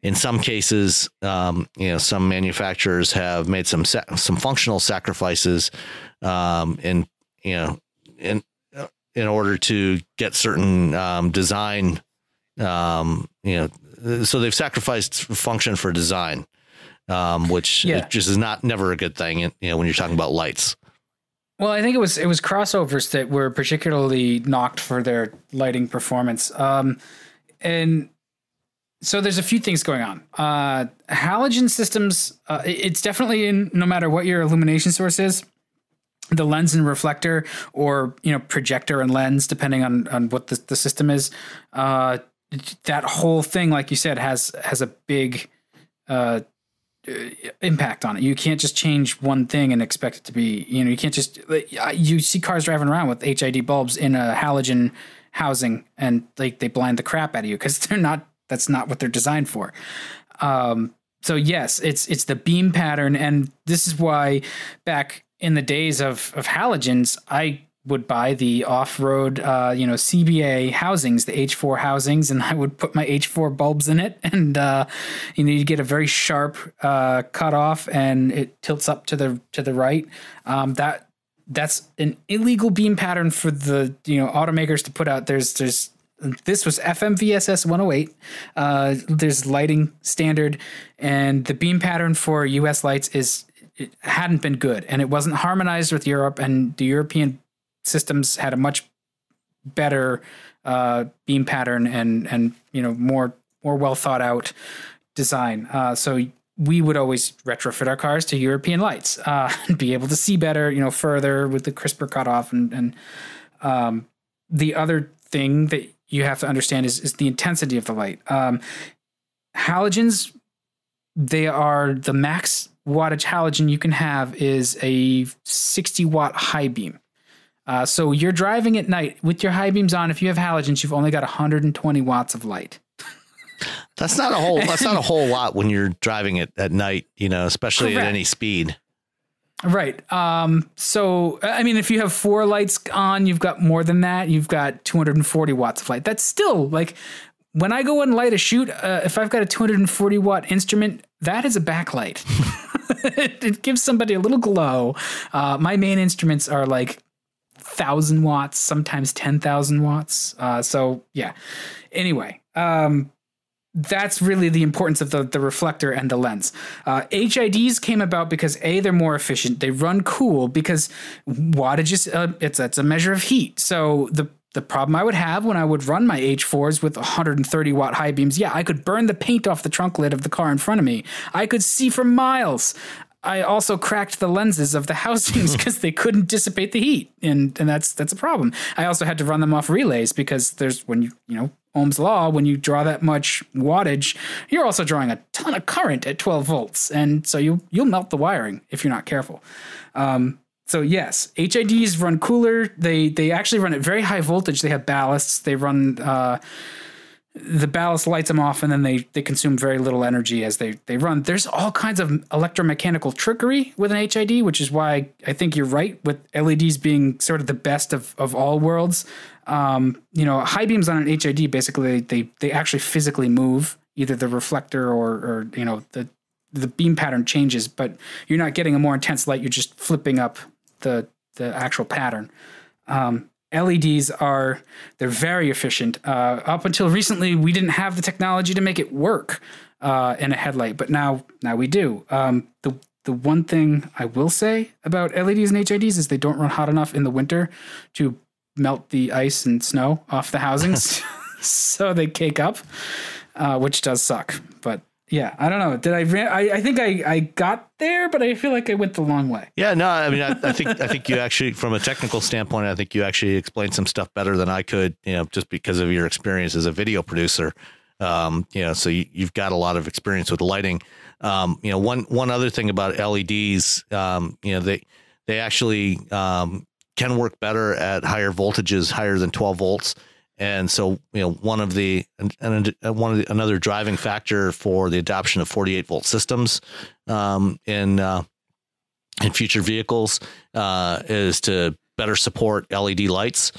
in some cases um you know some manufacturers have made some sa- some functional sacrifices um in you know in in order to get certain um design um you know so they've sacrificed function for design um, which Yeah. just is not never a good thing. You know, when you're talking about lights. Well, I think it was it was crossovers that were particularly knocked for their lighting performance. Um, and so there's a few things going on. Uh, halogen systems, uh, it's definitely in no matter what your illumination source is, the lens and reflector, or you know projector and lens, depending on on what the, the system is. Uh, that whole thing, like you said, has has a big uh, impact on it. You can't just change one thing and expect it to be, you know, you can't just, you see cars driving around with HID bulbs in a halogen housing and like they blind the crap out of you because they're not, that's not what they're designed for. Um, so yes, it's, it's the beam pattern. And this is why back in the days of, of halogens, I would buy the off-road, uh, you know, Cibie housings, the H4 housings, and I would put my H4 bulbs in it, and uh, you know, you get a very sharp uh, cutoff, and it tilts up to the to the right. Um, that that's an illegal beam pattern for the you know automakers to put out. There's there's this was FMVSS 108. Uh, there's lighting standard, and the beam pattern for U.S. lights is it hadn't been good, and it wasn't harmonized with Europe, and the European systems had a much better uh, beam pattern and and you know more more well thought out design. Uh, so we would always retrofit our cars to European lights uh, and be able to see better, you know, further with the crisper cutoff. And, and um, the other thing that you have to understand is, is the intensity of the light. Um, halogens, they are the max wattage halogen you can have is a 60 watt high beam. Uh, so you're driving at night with your high beams on. If you have halogens, you've only got 120 watts of light. That's not a whole. That's not a whole lot when you're driving it at night. You know, especially Correct. at any speed. Right. Um, so, I mean, if you have four lights on, you've got more than that. You've got 240 watts of light. That's still like when I go and light a shoot, uh, if I've got a 240 watt instrument, that is a backlight. it, it, gives somebody a little glow. Uh, my main instruments are like thousand watts, sometimes 10,000 watts. Uh, so, yeah. Anyway, um, that's really the importance of the, the reflector and the lens. Uh, HIDs came about because a they're more efficient. They run cool because wattage is uh, it's it's a measure of heat. So the the problem I would have when I would run my H4s with 130 watt high beams, yeah, I could burn the paint off the trunk lid of the car in front of me. I could see for miles. I also cracked the lenses of the housings because they couldn't dissipate the heat, and and that's that's a problem. I also had to run them off relays because there's when you you know Ohm's law, when you draw that much wattage, you're also drawing a ton of current at 12 volts, and so you you'll melt the wiring if you're not careful. Um, so yes, HIDs run cooler. They they actually run at very high voltage. They have ballasts. They run. Uh, the ballast lights them off and then they, they consume very little energy as they, they run. There's all kinds of electromechanical trickery with an HID, which is why I think you're right with LEDs being sort of the best of, of all worlds. Um, you know, high beams on an HID basically they they actually physically move either the reflector or or you know the the beam pattern changes, but you're not getting a more intense light. You're just flipping up the the actual pattern. Um, LEDs are they're very efficient. Uh, up until recently, we didn't have the technology to make it work uh, in a headlight, but now now we do. Um, the the one thing I will say about LEDs and HIDs is they don't run hot enough in the winter to melt the ice and snow off the housings, so they cake up, uh, which does suck. But yeah, I don't know. Did I? I, I think I, I got there, but I feel like I went the long way. Yeah, no, I mean, I, I think I think you actually, from a technical standpoint, I think you actually explained some stuff better than I could. You know, just because of your experience as a video producer. Um, you know, so you, have got a lot of experience with lighting. Um, you know, one one other thing about LEDs, um, you know, they they actually um, can work better at higher voltages, higher than 12 volts. And so, you know, one of the and one of the, another driving factor for the adoption of 48 volt systems um, in uh, in future vehicles uh, is to better support LED lights.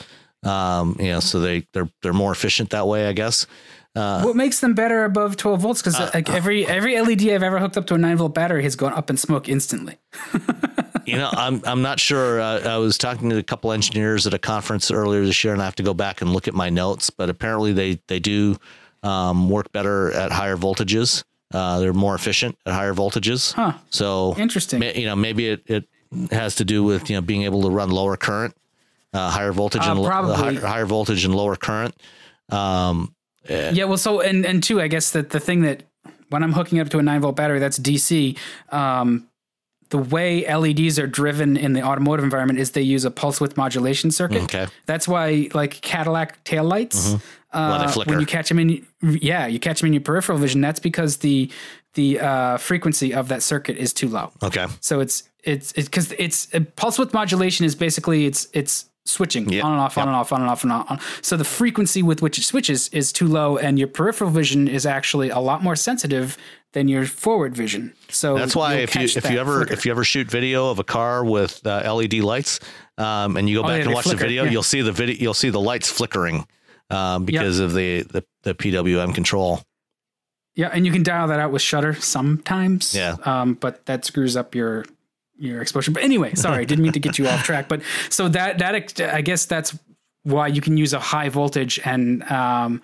Um, you know, so they they're they're more efficient that way, I guess. Uh, what makes them better above 12 volts? Because uh, like every every LED I've ever hooked up to a 9 volt battery has gone up in smoke instantly. you know, I'm I'm not sure. Uh, I was talking to a couple engineers at a conference earlier this year, and I have to go back and look at my notes. But apparently, they they do um, work better at higher voltages. Uh, they're more efficient at higher voltages. Huh. So interesting. you know, maybe it, it has to do with you know being able to run lower current, uh, higher voltage, uh, and probably. Higher, higher, voltage and lower current. Um, yeah. yeah. Well, so and and two, I guess that the thing that when I'm hooking up to a nine volt battery, that's DC. Um, the way LEDs are driven in the automotive environment is they use a pulse width modulation circuit. Okay. That's why, like Cadillac taillights, mm-hmm. uh, when you catch them in, yeah, you catch them in your peripheral vision. That's because the the uh, frequency of that circuit is too low. Okay. So it's it's because it's, it's pulse width modulation is basically it's it's switching yep. on and off, yep. on and off, on and off, and on. So the frequency with which it switches is too low, and your peripheral vision is actually a lot more sensitive than your forward vision. So that's why if you if you ever flicker. if you ever shoot video of a car with uh, LED lights, um, and you go oh, back yeah, and watch flicker, the video, yeah. you'll see the video, you'll see the lights flickering um, because yep. of the, the the PWM control. Yeah, and you can dial that out with shutter sometimes. Yeah, um, but that screws up your your exposure. But anyway, sorry, didn't mean to get you off track. But so that that I guess that's why you can use a high voltage and um,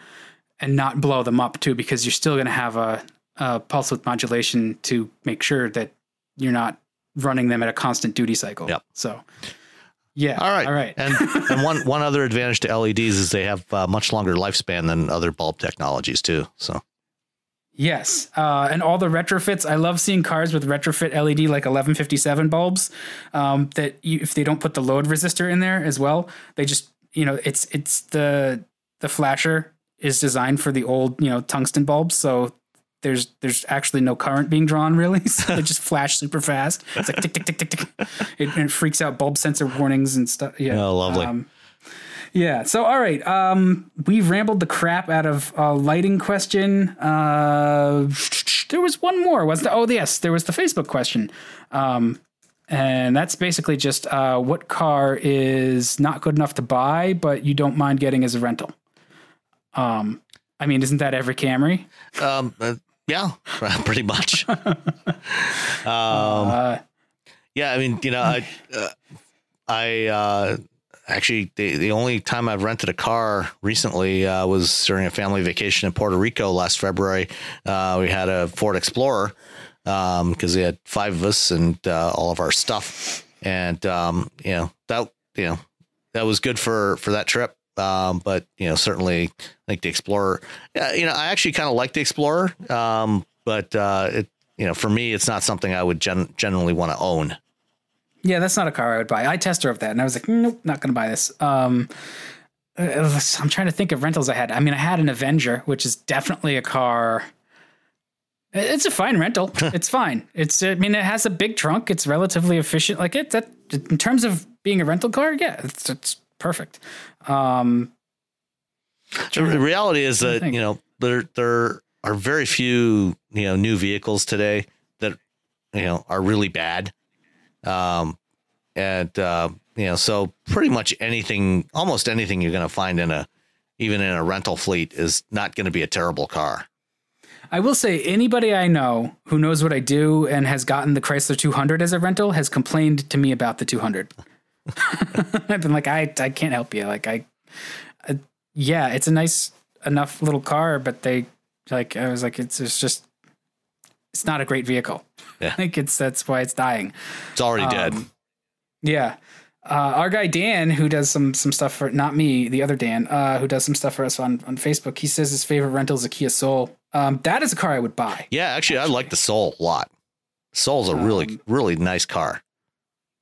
and not blow them up too, because you're still going to have a, a pulse width modulation to make sure that you're not running them at a constant duty cycle. Yep. So. Yeah. All right. All right. and and one one other advantage to LEDs is they have uh, much longer lifespan than other bulb technologies too. So Yes, uh, and all the retrofits. I love seeing cars with retrofit LED like 1157 bulbs. Um, that you, if they don't put the load resistor in there as well, they just you know it's it's the the flasher is designed for the old you know tungsten bulbs, so there's there's actually no current being drawn really, so they just flash super fast. It's like tick tick tick tick tick. It, it freaks out bulb sensor warnings and stuff. Yeah, Oh, lovely. Um, yeah. So, all right. Um, we've rambled the crap out of a lighting question. Uh, there was one more. Was the? Oh, yes. There was the Facebook question. Um, and that's basically just uh, what car is not good enough to buy, but you don't mind getting as a rental. Um, I mean, isn't that every Camry? um, uh, yeah, pretty much. um, Uh, yeah, I mean, you know, I, uh, I uh, actually the the only time I've rented a car recently uh, was during a family vacation in Puerto Rico last February. Uh, we had a Ford Explorer because we had five of us and uh, all of our stuff, and um, you know that you know that was good for for that trip. Um, but you know, certainly like the Explorer. Yeah, you know, I actually kind of like the Explorer, um, but uh, it you know, for me, it's not something I would gen- generally want to own. Yeah, that's not a car I would buy. I test drove that, and I was like, nope, not going to buy this. Um, uh, I'm trying to think of rentals I had. I mean, I had an Avenger, which is definitely a car. It's a fine rental. it's fine. It's. I mean, it has a big trunk. It's relatively efficient. Like it. That in terms of being a rental car, yeah, it's it's perfect. Um, The reality is that you know there there are very few you know new vehicles today that you know are really bad, um, and uh, you know so pretty much anything, almost anything you're going to find in a even in a rental fleet is not going to be a terrible car. I will say anybody I know who knows what I do and has gotten the Chrysler 200 as a rental has complained to me about the 200. I've been like, I, I can't help you. Like, I, uh, yeah, it's a nice enough little car, but they, like, I was like, it's, it's just, it's not a great vehicle. Yeah. Like, it's, that's why it's dying. It's already dead. Um, Yeah. Uh, our guy Dan, who does some some stuff for not me, the other Dan, uh, who does some stuff for us on on Facebook, he says his favorite rental is a Kia Soul. Um, that is a car I would buy. Yeah, actually, I like the Soul a lot. Soul's a really Um, really nice car.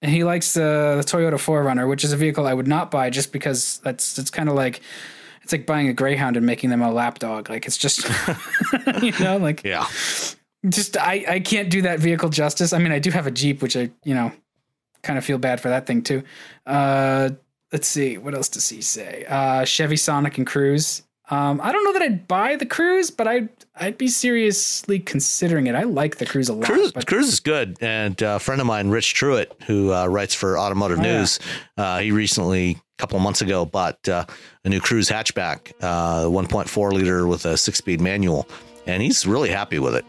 And he likes the, the Toyota 4Runner, which is a vehicle I would not buy just because that's it's kind of like it's like buying a Greyhound and making them a lapdog. Like it's just you know like Yeah, just I I can't do that vehicle justice. I mean, I do have a Jeep, which I you know kind of feel bad for that thing too. Uh, let's see, what else does he say? Uh, Chevy Sonic and Cruze. Um, I don't know that I'd buy the Cruze, but I'd I'd be seriously considering it. I like the Cruze a lot. Cruze, but Cruze is good. And uh, a friend of mine, Rich Truett, who uh, writes for Automotive Oh, yeah. News, uh, he recently, a couple of months ago, bought uh, a new Cruze hatchback, uh, 1.4 liter with a six speed manual. And he's really happy with it.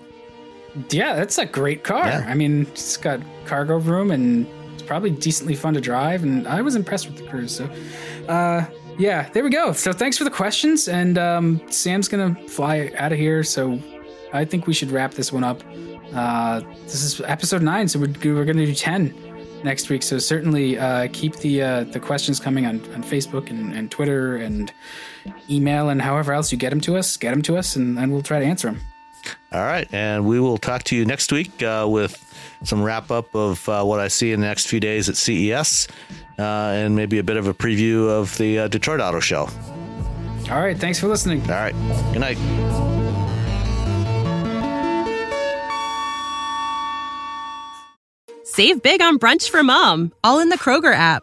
Yeah, that's a great car. Yeah. I mean, it's got cargo room and it's probably decently fun to drive. And I was impressed with the Cruze. So, uh, yeah, there we go. So thanks for the questions. And um, Sam's gonna fly out of here. So I think we should wrap this one up. Uh, this is episode nine, so we're, we're gonna do ten next week. So certainly uh, keep the uh, the questions coming on, on Facebook and, and Twitter and email and however else you get them to us. Get them to us, and, and we'll try to answer them. All right. And we will talk to you next week uh, with some wrap up of uh, what I see in the next few days at CES uh, and maybe a bit of a preview of the uh, Detroit Auto Show. All All right, thanks for listening. All right. Good night. Save big on brunch for mom, all in the Kroger app.